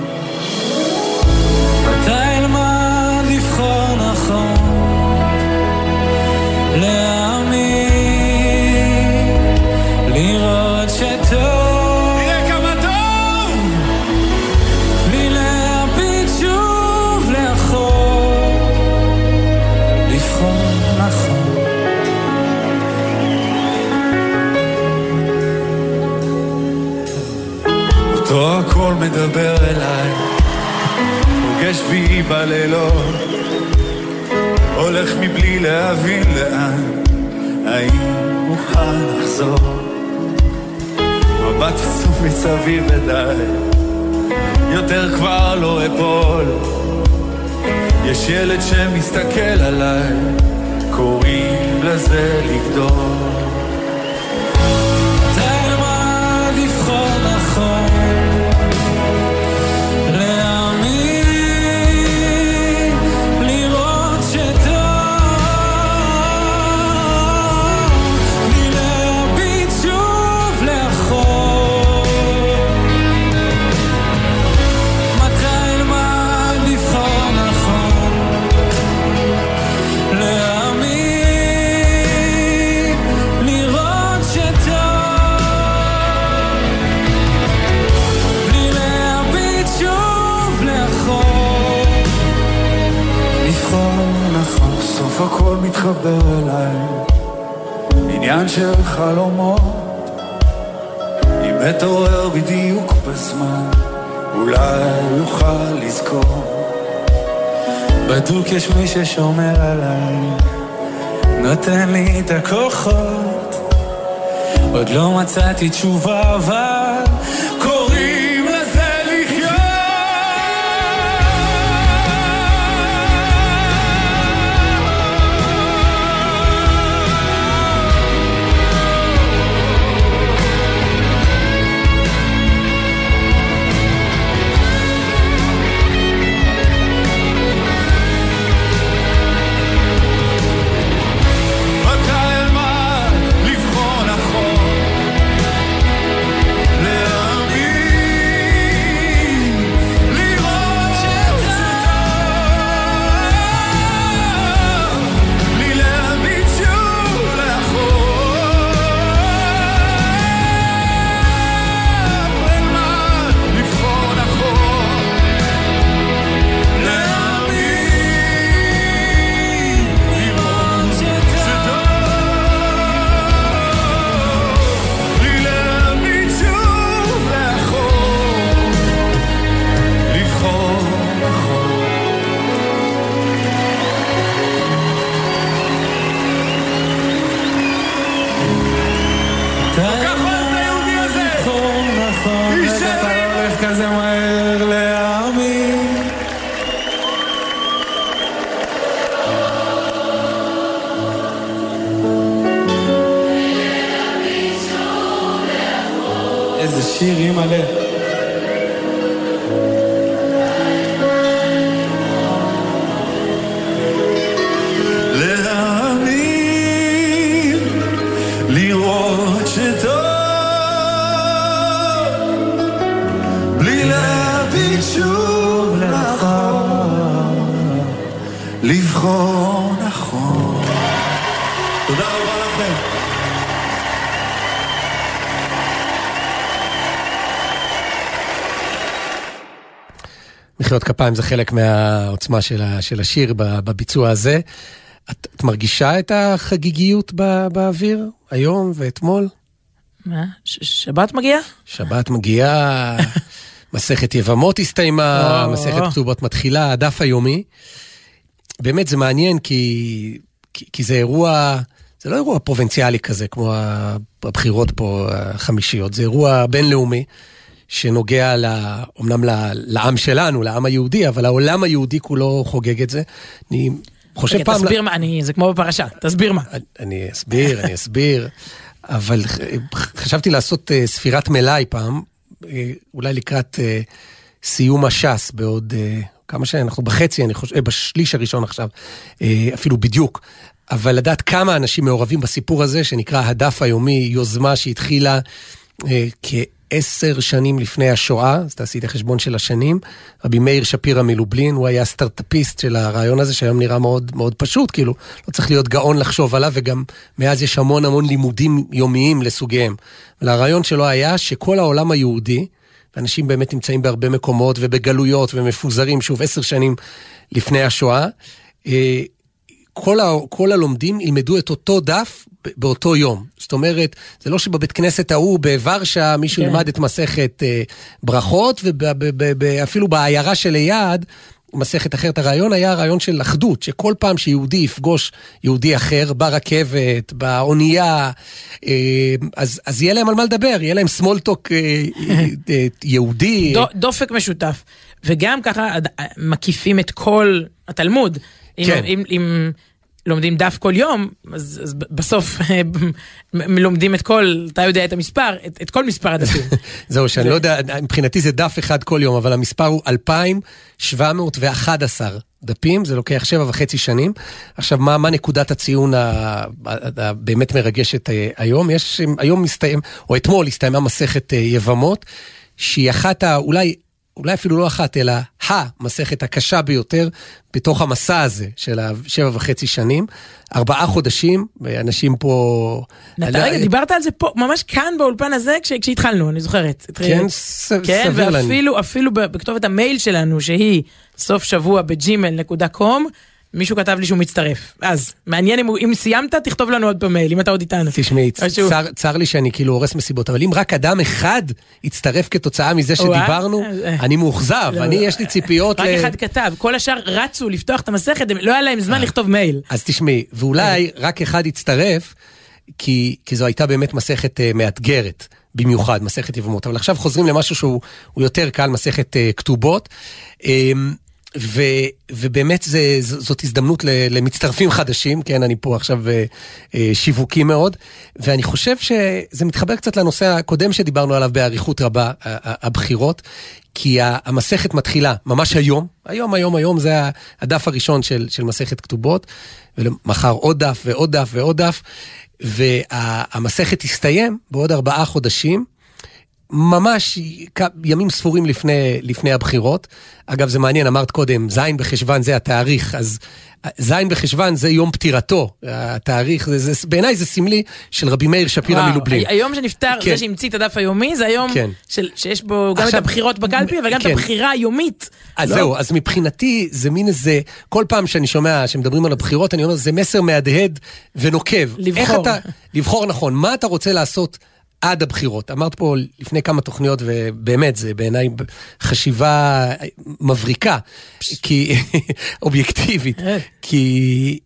מדבר אליי, פוגש בי בלילות. הולך מבלי להבין לאן, האם אוכל לחזור? מבט אסוף מסביב ודי, יותר כבר לא אפול. יש ילד שמסתכל עליי, קוראים לזה לגדול. הכל מתחבר אליי, עניין של חלומות. אם אתעורר בדיוק בזמן, אולי אוכל לזכור. בדוק יש מי ששומר עליי, נותן לי את הכוחות. עוד לא מצאתי תשובה, אבל מחיאות כפיים זה חלק מהעוצמה של, ה, של השיר בביצוע הזה. את, את מרגישה את החגיגיות ב, באוויר היום ואתמול? מה? ש- שבת מגיעה? שבת מגיעה, מסכת יבמות הסתיימה. מסכת כתובות מתחילה, הדף היומי. באמת זה מעניין כי, כי, כי זה אירוע, זה לא אירוע פרובינציאלי כזה כמו הבחירות פה החמישיות, זה אירוע בינלאומי שנוגע ל, אומנם ל, לעם שלנו, לעם היהודי, אבל העולם היהודי כולו חוגג את זה. אני חושב רגע, פעם... תסביר מה, אני, זה כמו בפרשה, תסביר מה. אני- אסביר, אני אסביר, אבל חשבתי לעשות אה, ספירת מלאי פעם, אה, אולי לקראת אה, סיום הש"ס בעוד אה, כמה שנים, אנחנו בחצי, אני חושב, בשליש הראשון עכשיו, אה, אפילו בדיוק. אבל לדעת כמה אנשים מעורבים בסיפור הזה, שנקרא הדף היומי, יוזמה שהתחילה אה, כעשר שנים לפני השואה, אז תעשי את החשבון של השנים. רבי מאיר שפירא מלובלין, הוא היה סטארט-אפיסט של הרעיון הזה, שהיום נראה מאוד מאוד פשוט, כאילו, לא צריך להיות גאון לחשוב עליו, וגם מאז יש המון המון לימודים יומיים לסוגיהם. אבל הרעיון שלו היה שכל העולם היהודי, ואנשים באמת נמצאים בהרבה מקומות ובגלויות ומפוזרים, שוב, עשר שנים לפני השואה, אה, כל, ה, כל הלומדים ילמדו את אותו דף באותו יום. זאת אומרת, זה לא שבבית כנסת ההוא בוורשה מישהו כן. ילמד את מסכת אה, ברכות, ואפילו בעיירה שליד, מסכת אחרת. הרעיון היה הרעיון של אחדות, שכל פעם שיהודי יפגוש יהודי אחר, ברכבת, באונייה, אה, אז, אז יהיה להם על מה לדבר, יהיה להם small talk אה, אה, יהודי. דו- דופק משותף. וגם ככה מקיפים את כל התלמוד. אם, כן. אם, אם לומדים דף כל יום, אז, אז בסוף לומדים את כל, אתה יודע את המספר, את, את כל מספר הדפים. זהו, שאני לא יודע, מבחינתי זה דף אחד כל יום, אבל המספר הוא 2,711 דפים, זה לוקח שבע וחצי שנים. עכשיו, מה, מה נקודת הציון הבאמת מרגשת אה, היום? יש, היום מסתיים, או אתמול הסתיימה מסכת אה, יבמות, שהיא אחת. אולי... אולי אפילו לא אחת, אלא המסכת הקשה ביותר בתוך המסע הזה של השבע וחצי שנים. ארבעה חודשים, ואנשים פה... אתה רגע, דיברת על זה פה, ממש כאן באולפן הזה, כש, כשהתחלנו, אני זוכרת. כן, ס- כן, סביר לנו. ואפילו אפילו ב- בכתובת המייל שלנו, שהיא סוף שבוע בג'ימל.קום, מישהו כתב לי שהוא מצטרף. אז, מעניין אם, אם סיימת, תכתוב לנו עוד במייל, אם אתה עוד איתנו. תשמעי, שהוא- צר, צר לי שאני כאילו הורס מסיבות, אבל אם רק אדם אחד יצטרף כתוצאה מזה שדיברנו, אה, אני מאוכזב, לא, אני לא. יש לי ציפיות רק ל... אחד כתב, כל השאר רצו לפתוח את המסכת, לא היה להם אה. זמן לכתוב מייל. אז תשמעי, ואולי רק אחד יצטרף, כי, כי זו הייתה באמת מסכת uh, מאתגרת, במיוחד, מסכת יבמות. אבל עכשיו חוזרים למשהו שהוא הוא יותר קל, מסכת uh, כתובות. Um, ו, ובאמת זה, זאת הזדמנות למצטרפים חדשים, כן, אני פה עכשיו uh, uh, שיווקי מאוד, ואני חושב שזה מתחבר קצת לנושא הקודם שדיברנו עליו באריכות רבה, הבחירות, כי המסכת מתחילה ממש היום, היום, היום, היום זה הדף הראשון של, של מסכת כתובות, ומחר עוד דף ועוד דף ועוד דף, והמסכת תסתיים בעוד ארבעה חודשים. ממש ימים ספורים לפני, לפני הבחירות. אגב, זה מעניין, אמרת קודם, ז' בחשוון זה התאריך, אז ז' בחשוון זה יום פטירתו. התאריך, זה, זה, בעיניי זה סמלי של רבי מאיר שפירא מלובלין. היום שנפטר, כן. זה שהמציא את הדף היומי, זה היום כן. של- שיש בו גם את עכשיו- הבחירות בקלפי, אבל גם את כן. הבחירה היומית. אז לא? זהו, אז מבחינתי זה מין איזה, כל פעם שאני שומע שמדברים על הבחירות, אני אומר, זה מסר מהדהד ונוקב. לבחור. אתה, לבחור נכון, מה אתה רוצה לעשות עד הבחירות? אמרת פה לפני כמה תוכניות, ובאמת, זה בעיניי חשיבה מבריקה, כי, אובייקטיבית, אה. כי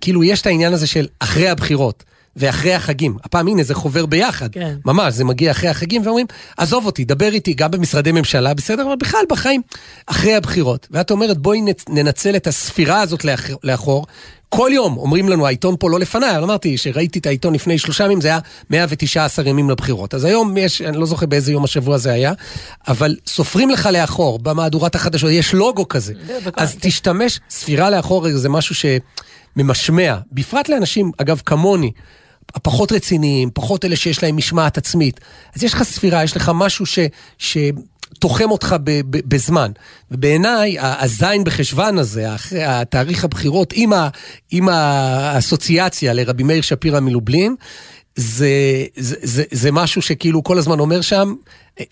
כאילו יש את העניין הזה של אחרי הבחירות. ואחרי החגים, הפעם הנה זה חובר ביחד, כן. ממש, זה מגיע אחרי החגים ואומרים, עזוב אותי, דבר איתי גם במשרדי ממשלה, בסדר, אבל בכלל בחיים, אחרי הבחירות. ואת אומרת, בואי נצ- ננצל את הספירה הזאת לאח- לאחור, כל יום אומרים לנו, העיתון פה לא לפניי, אבל אמרתי שראיתי את העיתון לפני שלושה ימים, זה היה 119 ימים לבחירות. אז היום יש, אני לא זוכר באיזה יום השבוע זה היה, אבל סופרים לך לאחור, במהדורת החדשות, יש לוגו כזה. אז תשתמש, ספירה לאחור זה משהו שממשמע, בפרט לאנשים, אגב, כמוני. הפחות רציניים, פחות אלה שיש להם משמעת עצמית. אז יש לך ספירה, יש לך משהו ש... ש... תוחם אותך ב, ב, בזמן. ובעיניי, הזין בחשוון הזה, אחרי התאריך הבחירות, עם, ה, עם האסוציאציה לרבי מאיר שפירא מלובלין, זה, זה, זה, זה משהו שכאילו כל הזמן אומר שם,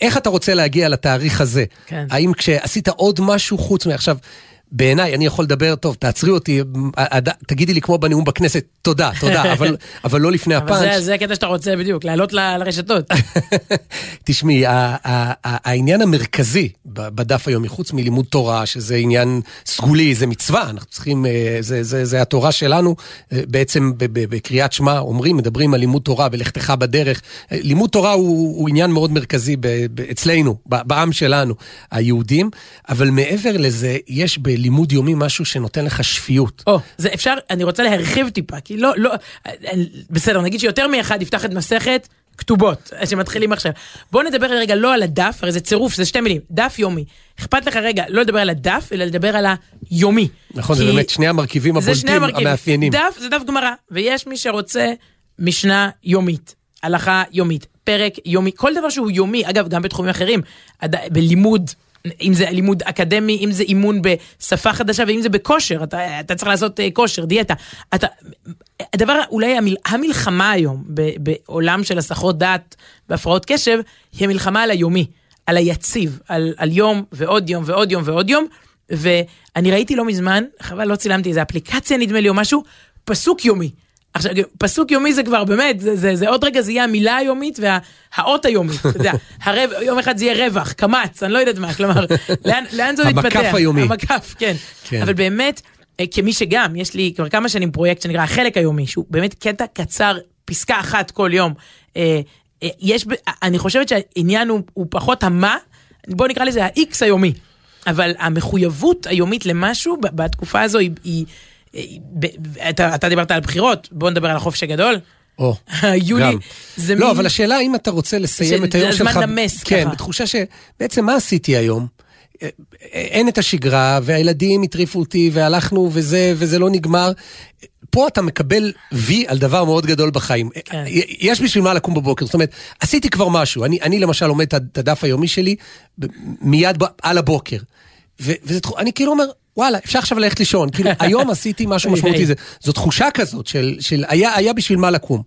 איך אתה רוצה להגיע לתאריך הזה? כן. האם כשעשית עוד משהו חוץ מעכשיו... בעיניי, אני יכול לדבר, טוב, תעצרי אותי, תגידי לי כמו בנאום בכנסת, תודה, תודה, אבל, אבל לא לפני הפאנץ'. אבל זה, זה הקטע שאתה רוצה בדיוק, לעלות ל, לרשתות. תשמעי, העניין המרכזי בדף היומי, חוץ מלימוד תורה, שזה עניין סגולי, זה מצווה, אנחנו צריכים, אה, זה, זה, זה התורה שלנו, אה, בעצם בקריאת שמע אומרים, מדברים על לימוד תורה ולכתך בדרך. אה, לימוד תורה הוא, הוא עניין מאוד מרכזי אצלנו, בעם שלנו, היהודים, אבל מעבר לזה, יש ב... לימוד יומי משהו שנותן לך שפיות. או, זה אפשר, אני רוצה להרחיב טיפה, כי לא, לא, בסדר, נגיד שיותר מאחד יפתח את מסכת כתובות, שמתחילים עכשיו. בוא נדבר רגע לא על הדף, הרי זה צירוף, זה שתי מילים, דף יומי. אכפת לך רגע לא לדבר על הדף, אלא לדבר על היומי. נכון, זה באמת שני המרכיבים הבולטים, שני המרכיבים. המאפיינים. דף זה דף גמרא, ויש מי שרוצה משנה יומית, הלכה יומית, פרק יומי, כל דבר שהוא יומי, אגב, גם בתחומים אחרים, בלימוד אם זה לימוד אקדמי, אם זה אימון בשפה חדשה ואם זה בכושר, אתה, אתה צריך לעשות uh, כושר, דיאטה. אתה, הדבר, אולי המל, המלחמה היום ב, בעולם של הסחות דעת והפרעות קשב, היא המלחמה על היומי, על היציב, על, על יום ועוד יום ועוד יום ועוד יום. ואני ראיתי לא מזמן, חבל לא צילמתי איזה אפליקציה נדמה לי או משהו, פסוק יומי. עכשיו, פסוק יומי זה כבר באמת, זה, זה, זה עוד רגע זה יהיה המילה היומית והאות היומית, אתה יודע, הרב, יום אחד זה יהיה רווח, קמץ, אני לא יודעת מה, כלומר, לאן, לאן זה מתפתח? המקף היומי. המקף, כן. כן. אבל באמת, אה, כמי שגם, יש לי כבר כמה שנים פרויקט שנקרא החלק היומי, שהוא באמת קטע קצר, פסקה אחת כל יום. אה, אה, יש, אני חושבת שהעניין הוא, הוא פחות המה, בוא נקרא לזה ה-X היומי. אבל המחויבות היומית למשהו בתקופה הזו היא, היא אתה, אתה דיברת על בחירות, בוא נדבר על החופש הגדול. או, יולי, גם. זה לא, מין... אבל השאלה אם אתה רוצה לסיים ש... את היום שלך... זה הזמן נמס כן, ככה. כן, בתחושה שבעצם מה עשיתי היום? אין את השגרה, והילדים הטריפו אותי, והלכנו, וזה, וזה לא נגמר. פה אתה מקבל וי על דבר מאוד גדול בחיים. כן. יש בשביל מה לקום בבוקר, זאת אומרת, עשיתי כבר משהו. אני, אני למשל לומד את הדף היומי שלי מיד על הבוקר. ואני כאילו אומר, וואלה, אפשר עכשיו ללכת לישון. כאילו, היום עשיתי משהו משמעותי. זה, זו תחושה כזאת של, של היה, היה בשביל מה לקום.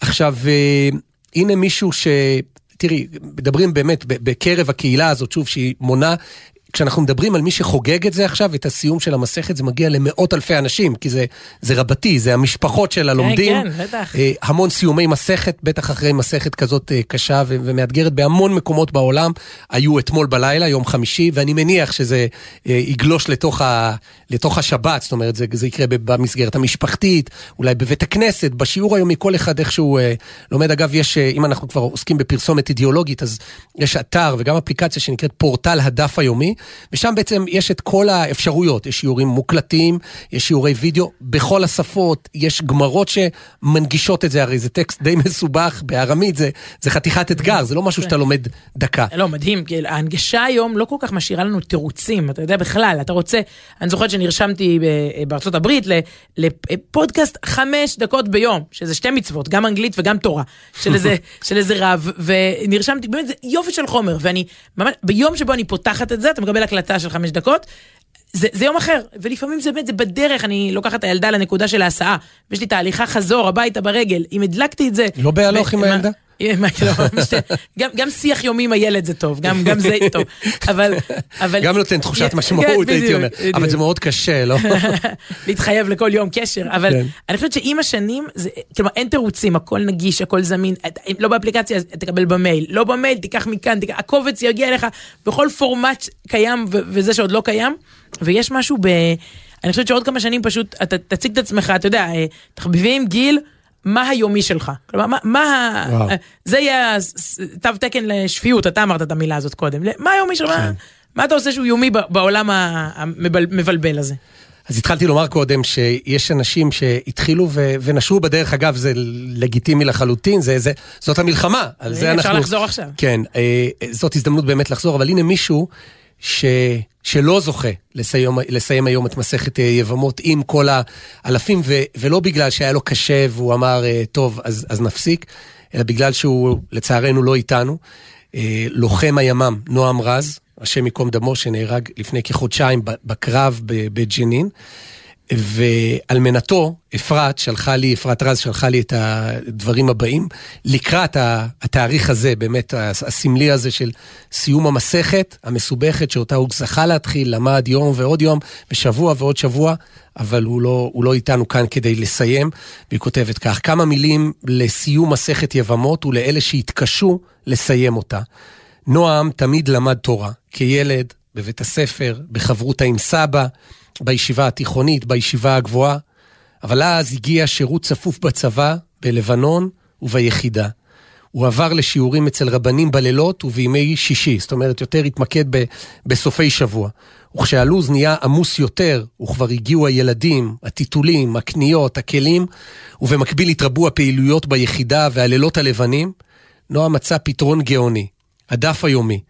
עכשיו, אה, הנה מישהו ש... תראי, מדברים באמת בקרב הקהילה הזאת, שוב, שהיא מונה כשאנחנו מדברים על מי שחוגג את זה עכשיו, את הסיום של המסכת, זה מגיע למאות אלפי אנשים, כי זה, זה רבתי, זה המשפחות של הלומדים. כן, כן, בטח. אה, המון סיומי מסכת, בטח אחרי מסכת כזאת אה, קשה ו- ומאתגרת בהמון מקומות בעולם. היו אתמול בלילה, יום חמישי, ואני מניח שזה אה, יגלוש לתוך, ה- לתוך השבת, זאת אומרת, זה, זה יקרה במסגרת המשפחתית, אולי בבית הכנסת, בשיעור היומי, כל אחד איכשהו לומד. אגב, יש, אם אנחנו כבר עוסקים בפרסומת אידיאולוגית, אז יש אתר וגם אפליקציה שנקראת פורטל הדף היומי. ושם בעצם יש את כל האפשרויות, יש שיעורים מוקלטים, יש שיעורי וידאו בכל השפות, יש גמרות שמנגישות את זה, הרי זה טקסט די מסובך, בארמית זה, זה חתיכת אתגר, זה לא משהו שאתה לומד דקה. לא, מדהים, כי ההנגשה היום לא כל כך משאירה לנו תירוצים, אתה יודע בכלל, אתה רוצה, אני זוכרת שנרשמתי בארצות הברית לפודקאסט חמש דקות ביום, שזה שתי מצוות, גם אנגלית וגם תורה, של איזה, של איזה רב, ונרשמתי, באמת זה יופי של חומר, ואני, ממש, ביום שבו אני פותחת את זה, אתה מקבל הקלטה של חמש דקות, זה, זה יום אחר, ולפעמים זה באמת, זה בדרך, אני לוקחת את הילדה לנקודה של ההסעה, ויש לי תהליכה חזור הביתה ברגל, אם הדלקתי את זה... לא בהלוך עם הילדה? לא, גם, גם שיח יומי עם הילד זה טוב, גם, גם זה טוב, אבל... אבל גם נותן תחושת משמעות, הייתי אומר, אבל זה מאוד קשה, לא? להתחייב לכל יום קשר, אבל כן. אני חושבת שעם השנים, כלומר אין תירוצים, הכל נגיש, הכל זמין, לא באפליקציה, תקבל במייל, לא במייל, תיקח מכאן, הקובץ יגיע אליך בכל פורמט קיים וזה שעוד לא קיים, ויש משהו ב... אני חושבת שעוד כמה שנים פשוט, אתה תציג את עצמך, אתה יודע, אה, תחביבים, גיל, מה היומי שלך? כלומר, מה, מה זה יהיה תו תקן לשפיות, אתה אמרת את המילה הזאת קודם. מה היומי שלך? כן. מה, מה אתה עושה שהוא יומי בעולם המבלבל הזה? אז התחלתי לומר קודם שיש אנשים שהתחילו ו- ונשרו בדרך, אגב, זה לגיטימי לחלוטין, זה, זה, זאת המלחמה. על זה הנה, אפשר אנחנו... לחזור עכשיו. כן, אה, זאת הזדמנות באמת לחזור, אבל הנה מישהו ש... שלא זוכה לסיים, לסיים היום את מסכת אה, יבמות עם כל האלפים, ו... ולא בגלל שהיה לו קשה והוא אמר, אה, טוב, אז, אז נפסיק, אלא בגלל שהוא לצערנו לא איתנו. אה, לוחם הימ"מ, נועם רז, השם ייקום דמו, שנהרג לפני כחודשיים בקרב בג'נין. ואלמנתו, אפרת, שלחה לי, אפרת רז שלחה לי את הדברים הבאים, לקראת התאריך הזה, באמת הסמלי הזה של סיום המסכת המסובכת, שאותה הוא זכה להתחיל, למד יום ועוד יום, ושבוע ועוד שבוע, אבל הוא לא, הוא לא איתנו כאן כדי לסיים, והיא כותבת כך, כמה מילים לסיום מסכת יבמות ולאלה שהתקשו לסיים אותה. נועם תמיד למד תורה, כילד, בבית הספר, בחברותה עם סבא, בישיבה התיכונית, בישיבה הגבוהה, אבל אז הגיע שירות צפוף בצבא, בלבנון וביחידה. הוא עבר לשיעורים אצל רבנים בלילות ובימי שישי, זאת אומרת, יותר התמקד ב, בסופי שבוע. וכשהלו"ז נהיה עמוס יותר, וכבר הגיעו הילדים, הטיטולים, הקניות, הכלים, ובמקביל התרבו הפעילויות ביחידה והלילות הלבנים, נועה מצא פתרון גאוני, הדף היומי.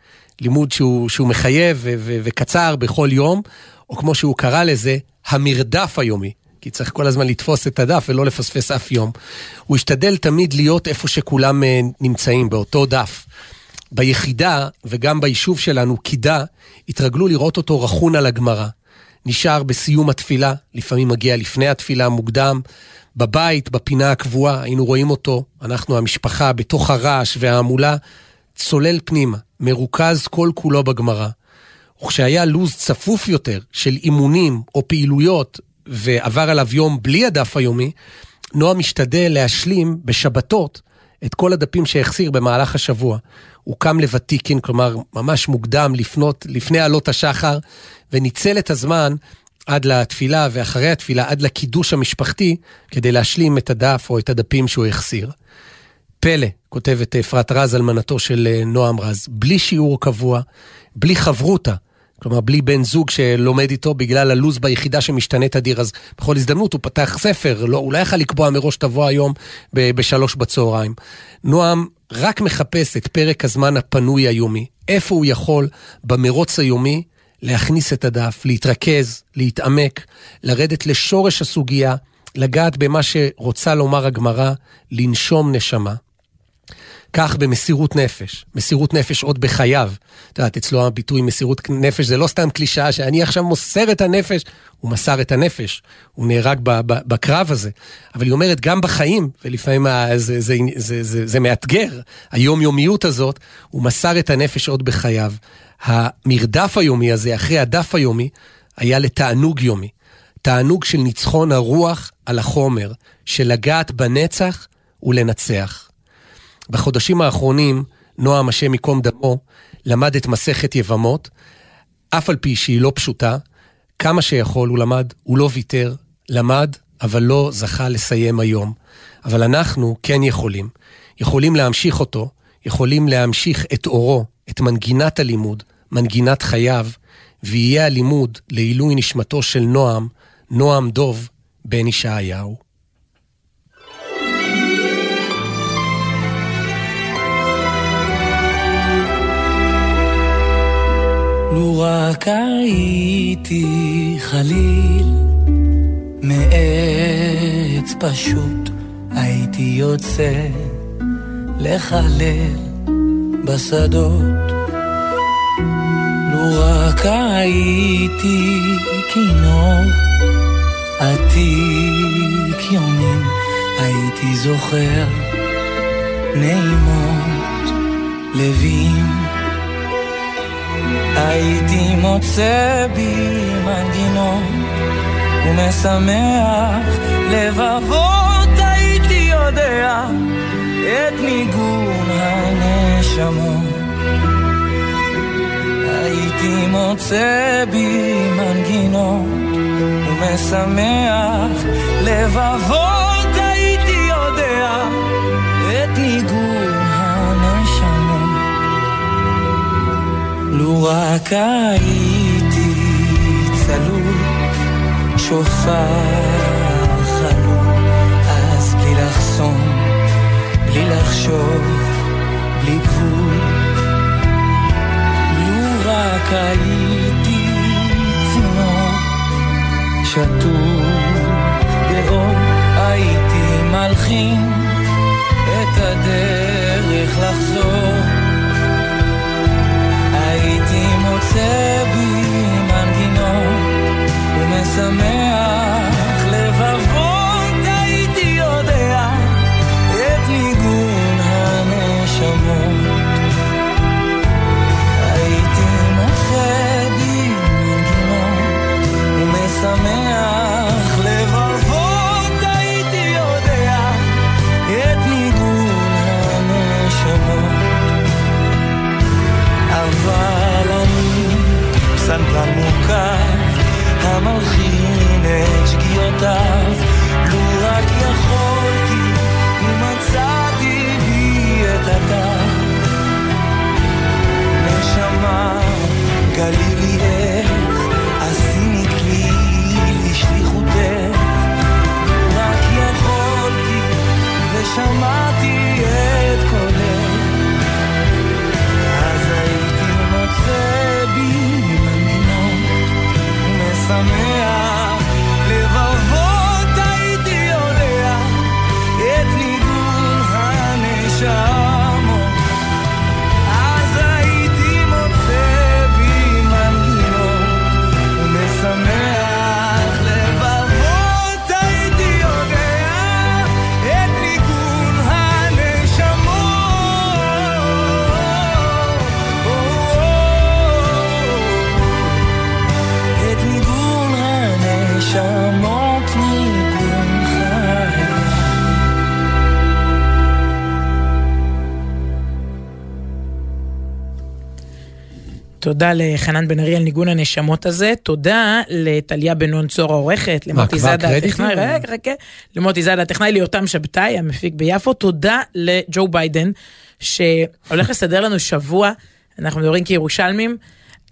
לימוד שהוא, שהוא מחייב ו- ו- וקצר בכל יום, או כמו שהוא קרא לזה, המרדף היומי. כי צריך כל הזמן לתפוס את הדף ולא לפספס אף יום. הוא השתדל תמיד להיות איפה שכולם אה, נמצאים, באותו דף. ביחידה וגם ביישוב שלנו, קידה, התרגלו לראות אותו רכון על הגמרא. נשאר בסיום התפילה, לפעמים מגיע לפני התפילה מוקדם. בבית, בפינה הקבועה, היינו רואים אותו, אנחנו המשפחה, בתוך הרעש וההמולה, צולל פנימה, מרוכז כל כולו בגמרא. וכשהיה לו"ז צפוף יותר של אימונים או פעילויות ועבר עליו יום בלי הדף היומי, נועה משתדל להשלים בשבתות את כל הדפים שהחסיר במהלך השבוע. הוא קם לוותיקין, כלומר ממש מוקדם לפנות, לפני עלות השחר, וניצל את הזמן עד לתפילה ואחרי התפילה, עד לקידוש המשפחתי, כדי להשלים את הדף או את הדפים שהוא החסיר. פלא, כותבת אפרת רז, אלמנתו של אה, נועם רז, בלי שיעור קבוע, בלי חברותה, כלומר בלי בן זוג שלומד איתו בגלל הלו"ז ביחידה שמשתנה תדיר, אז בכל הזדמנות הוא פתח ספר, לא, הוא לא יכל לקבוע מראש תבוא היום ב- בשלוש בצהריים. נועם רק מחפש את פרק הזמן הפנוי היומי, איפה הוא יכול במרוץ היומי להכניס את הדף, להתרכז, להתעמק, לרדת לשורש הסוגיה, לגעת במה שרוצה לומר הגמרא, לנשום נשמה. כך במסירות נפש, מסירות נפש עוד בחייו. את יודעת, אצלו הביטוי מסירות נפש זה לא סתם קלישאה שאני עכשיו מוסר את הנפש, הוא מסר את הנפש, הוא נהרג בקרב הזה. אבל היא אומרת, גם בחיים, ולפעמים זה, זה, זה, זה, זה מאתגר, היומיומיות הזאת, הוא מסר את הנפש עוד בחייו. המרדף היומי הזה, אחרי הדף היומי, היה לתענוג יומי. תענוג של ניצחון הרוח על החומר, של לגעת בנצח ולנצח. בחודשים האחרונים, נועם, השם ייקום דמו, למד את מסכת יבמות, אף על פי שהיא לא פשוטה, כמה שיכול הוא למד, הוא לא ויתר, למד, אבל לא זכה לסיים היום. אבל אנחנו כן יכולים. יכולים להמשיך אותו, יכולים להמשיך את אורו, את מנגינת הלימוד, מנגינת חייו, ויהיה הלימוד לעילוי נשמתו של נועם, נועם דוב, בן ישעיהו. לו רק הייתי חליל. מעץ פשוט הייתי יוצא לחלל בשדות. לו רק הייתי כינור עתיק יומים הייתי זוכר נעימות לבים הייתי מוצא בי מנגינות ומשמח. לבבות הייתי יודע את ניגון הנשמות. הייתי מוצא בי מנגינות ומשמח. לבבות הייתי יודע את ניגון לו רק הייתי צלול, שופר חלום, אז בלי לחסום, בלי לחשוב, בלי גבול. לו רק הייתי צינור שטוף באור, הייתי מלחין את הדרך תודה לחנן בן ארי על ניגון הנשמות הזה, תודה לטליה בן נון צור העורכת, למוטי כבר זאדה? הטכנאי, רגע, חכה, למוטי זאדה הטכנאי, ליותם שבתאי המפיק ביפו, תודה לג'ו ביידן, שהולך לסדר לנו שבוע, אנחנו מדברים כירושלמים.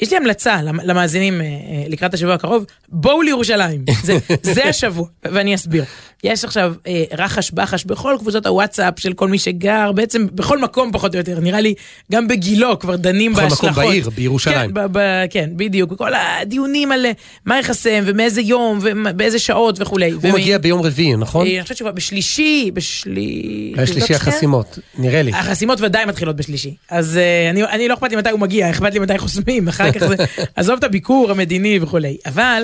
יש לי המלצה למ- למאזינים אה, אה, לקראת השבוע הקרוב, בואו לירושלים, זה, זה השבוע, ואני אסביר. יש עכשיו אה, רחש בחש בכל קבוצות הוואטסאפ של כל מי שגר, בעצם בכל מקום פחות או יותר, נראה לי גם בגילו כבר דנים בכל בהשלכות. מקום בעיר, בירושלים. כן, ב- ב- כן, בדיוק, כל הדיונים על מה יחסם ומאיזה יום ובאיזה שעות וכולי. הוא מגיע ביום רביעי, נכון? אני חושבת בשלישי, בשלי... יש שלישי תבדוק שנייה. החסימות, נראה לי. החסימות ודאי מתחילות בשלישי. אז אני, אני לא אכפת לי מתי הוא מגיע, אכפת לי מתי חוסמים, אחר כך זה, עזוב את הביקור המדיני וכולי. אבל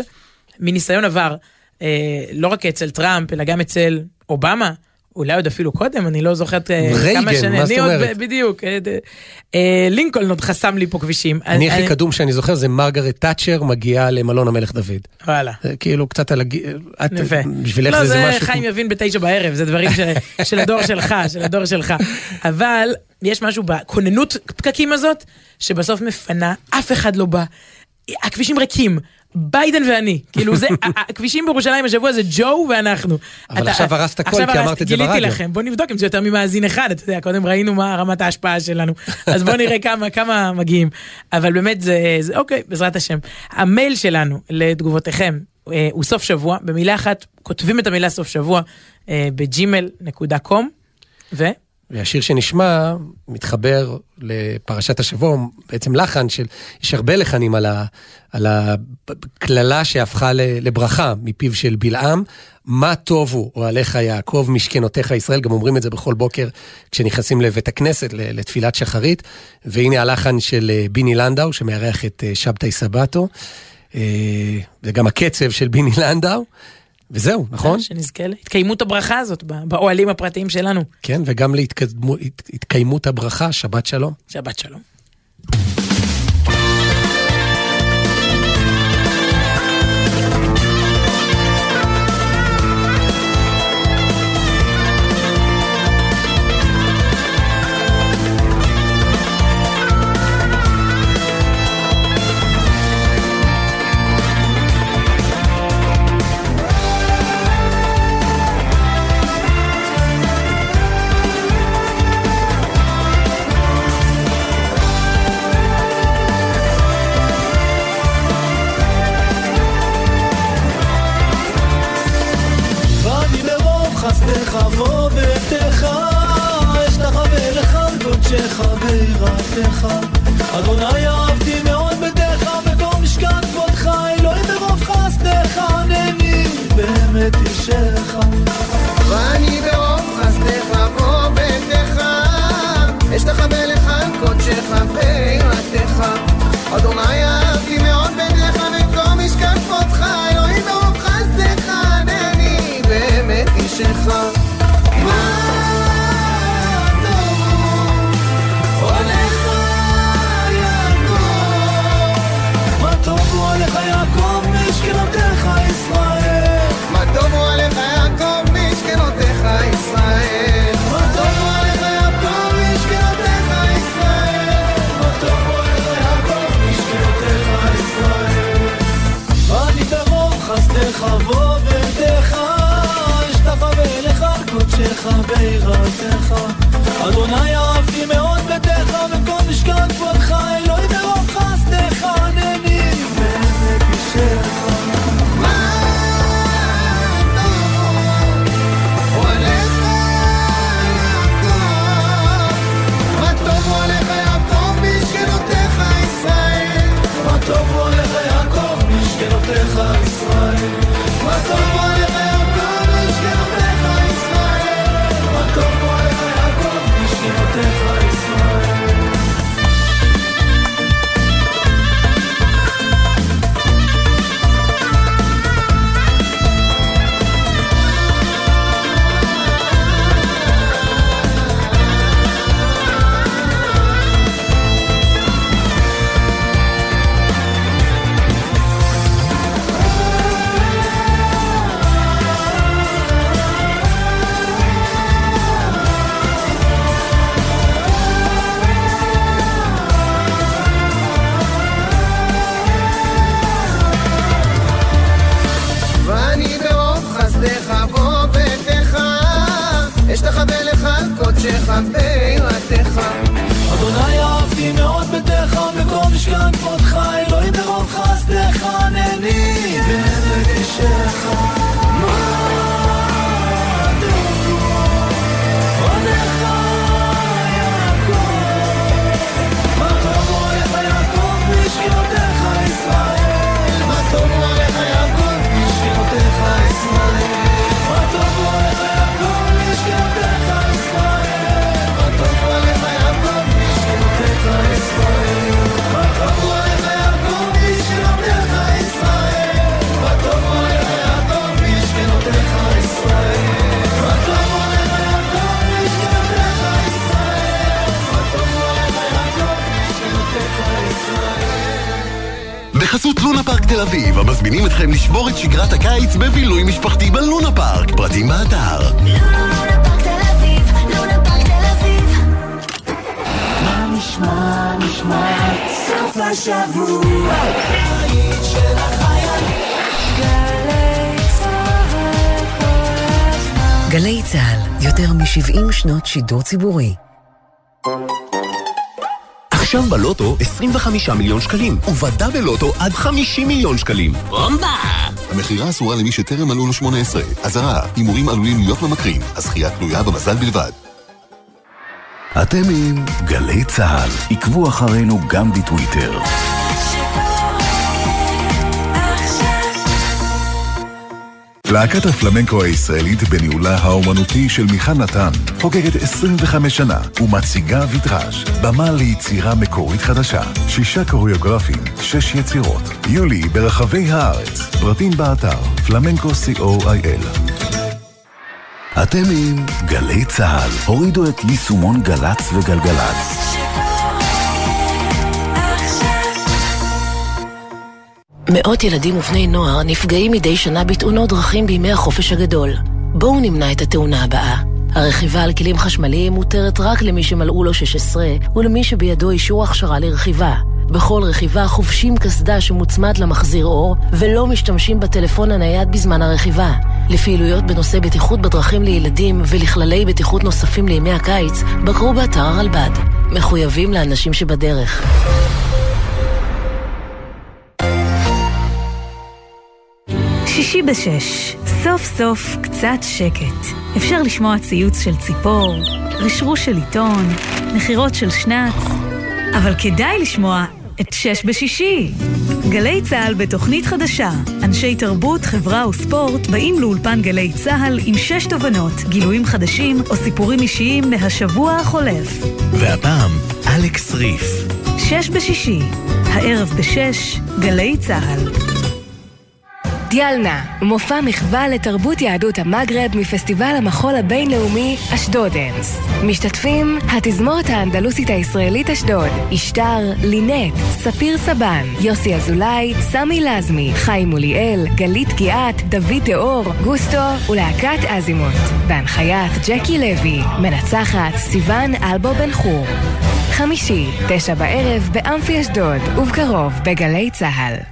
מניסיון עבר, uh, לא רק אצל טראמפ, אלא גם אצל אובמה, אולי עוד אפילו קודם, אני לא זוכרת אה, רייגן, כמה שנים. מה זאת עוד אומרת? ב- בדיוק. אה, אה, לינקולן עוד חסם לי פה כבישים. אני הכי קדום שאני זוכר זה מרגרט תאצ'ר מגיעה למלון המלך דוד. וואלה. זה כאילו קצת על הג... את- יפה. בשבילך לא, זה זה איזה משהו... חיים יבין בתשע בערב, זה דברים של הדור שלך, של הדור שלך. אבל יש משהו בכוננות פקקים הזאת, שבסוף מפנה, אף אחד לא בא. הכבישים ריקים. ביידן ואני, כאילו זה, הכבישים בירושלים השבוע זה ג'ו ואנחנו. אבל אתה- עכשיו הרסת הכל, כי אמרת את זה גיליתי ברדיו. לכם, בוא נבדוק אם זה יותר ממאזין אחד, אתה יודע, קודם ראינו מה רמת ההשפעה שלנו, אז בוא נראה כמה, כמה מגיעים. אבל באמת זה, זה אוקיי, בעזרת השם. המייל שלנו לתגובותיכם אה, הוא סוף שבוע, במילה אחת, כותבים את המילה סוף שבוע אה, בג'ימל.קום, ו... והשיר שנשמע מתחבר לפרשת השבוע, בעצם לחן של, יש הרבה לחנים על, הקללה שהפכה לברכה מפיו של בלעם. מה טוב הוא אוהליך יעקב משכנותיך ישראל, גם אומרים את זה בכל בוקר כשנכנסים לבית הכנסת לתפילת שחרית. והנה הלחן של אה, ביני לנדאו שמארח את אה, שבתאי סבתו. אה, זה גם הקצב של ביני לנדאו. וזהו, נכון? שנזכה להתקיימות הברכה הזאת באוהלים הפרטיים שלנו. כן, וגם להתקיימות הברכה, שבת שלום. שבת שלום. אדוני אהבתי מאוד ביתך, מקום כבודך, אלוהים ברוב חסדך, הנני באמת אישך. שגרת הקיץ בבילוי משפחתי בלונה פארק. פרטים באתר. לונה פארק תל אביב, לונה פארק תל אביב. מה נשמע, נשמע, סוף השבוע, בית של החיילים. גלי צה"ל, יותר מ-70 שנות שידור ציבורי. עכשיו בלוטו 25 מיליון שקלים, ובדאבל לוטו עד 50 מיליון שקלים. בומבה! המכירה אסורה למי שטרם מלאו לו 18. אזהרה, הימורים עלולים להיות ממכרים. הזכייה תלויה במזל בלבד. אתם עם גלי צה"ל. עקבו אחרינו גם בטוויטר. להקת הפלמנקו הישראלית בניהולה האומנותי של מיכל נתן חוגגת 25 שנה ומציגה ויטראז' במה ליצירה מקורית חדשה. שישה קוריאוגרפים, שש יצירות. יולי ברחבי הארץ. פרטים באתר פלמנקו co.il אתם עם גלי צה"ל. הורידו את יישומון גל"צ וגלגלצ. מאות ילדים ובני נוער נפגעים מדי שנה בתאונות דרכים בימי החופש הגדול. בואו נמנע את התאונה הבאה. הרכיבה על כלים חשמליים מותרת רק למי שמלאו לו 16 ולמי שבידו אישור הכשרה לרכיבה. בכל רכיבה חובשים קסדה שמוצמד למחזיר אור ולא משתמשים בטלפון הנייד בזמן הרכיבה. לפעילויות בנושא בטיחות בדרכים לילדים ולכללי בטיחות נוספים לימי הקיץ, בקרו באתר הרלב"ד. מחויבים לאנשים שבדרך. שישי בשש, סוף סוף קצת שקט. אפשר לשמוע ציוץ של ציפור, רשרוש של עיתון, נחירות של שנץ, אבל כדאי לשמוע את שש בשישי. גלי צה"ל בתוכנית חדשה. אנשי תרבות, חברה וספורט באים לאולפן גלי צה"ל עם שש תובנות, גילויים חדשים או סיפורים אישיים מהשבוע החולף. והפעם, אלכס ריף. שש בשישי, הערב בשש, גלי צה"ל. דיאלנה, מופע מחווה לתרבות יהדות המגרב מפסטיבל המחול הבינלאומי אשדודנס. משתתפים התזמורת האנדלוסית הישראלית אשדוד, אשתר, לינט, ספיר סבן, יוסי אזולאי, סמי לזמי, חיים מוליאל, גלית גיאת, דוד תיאור, גוסטו ולהקת אזימוט. בהנחיית ג'קי לוי, מנצחת סיון אלבו בן חור. חמישי, תשע בערב באמפי אשדוד, ובקרוב בגלי צה"ל.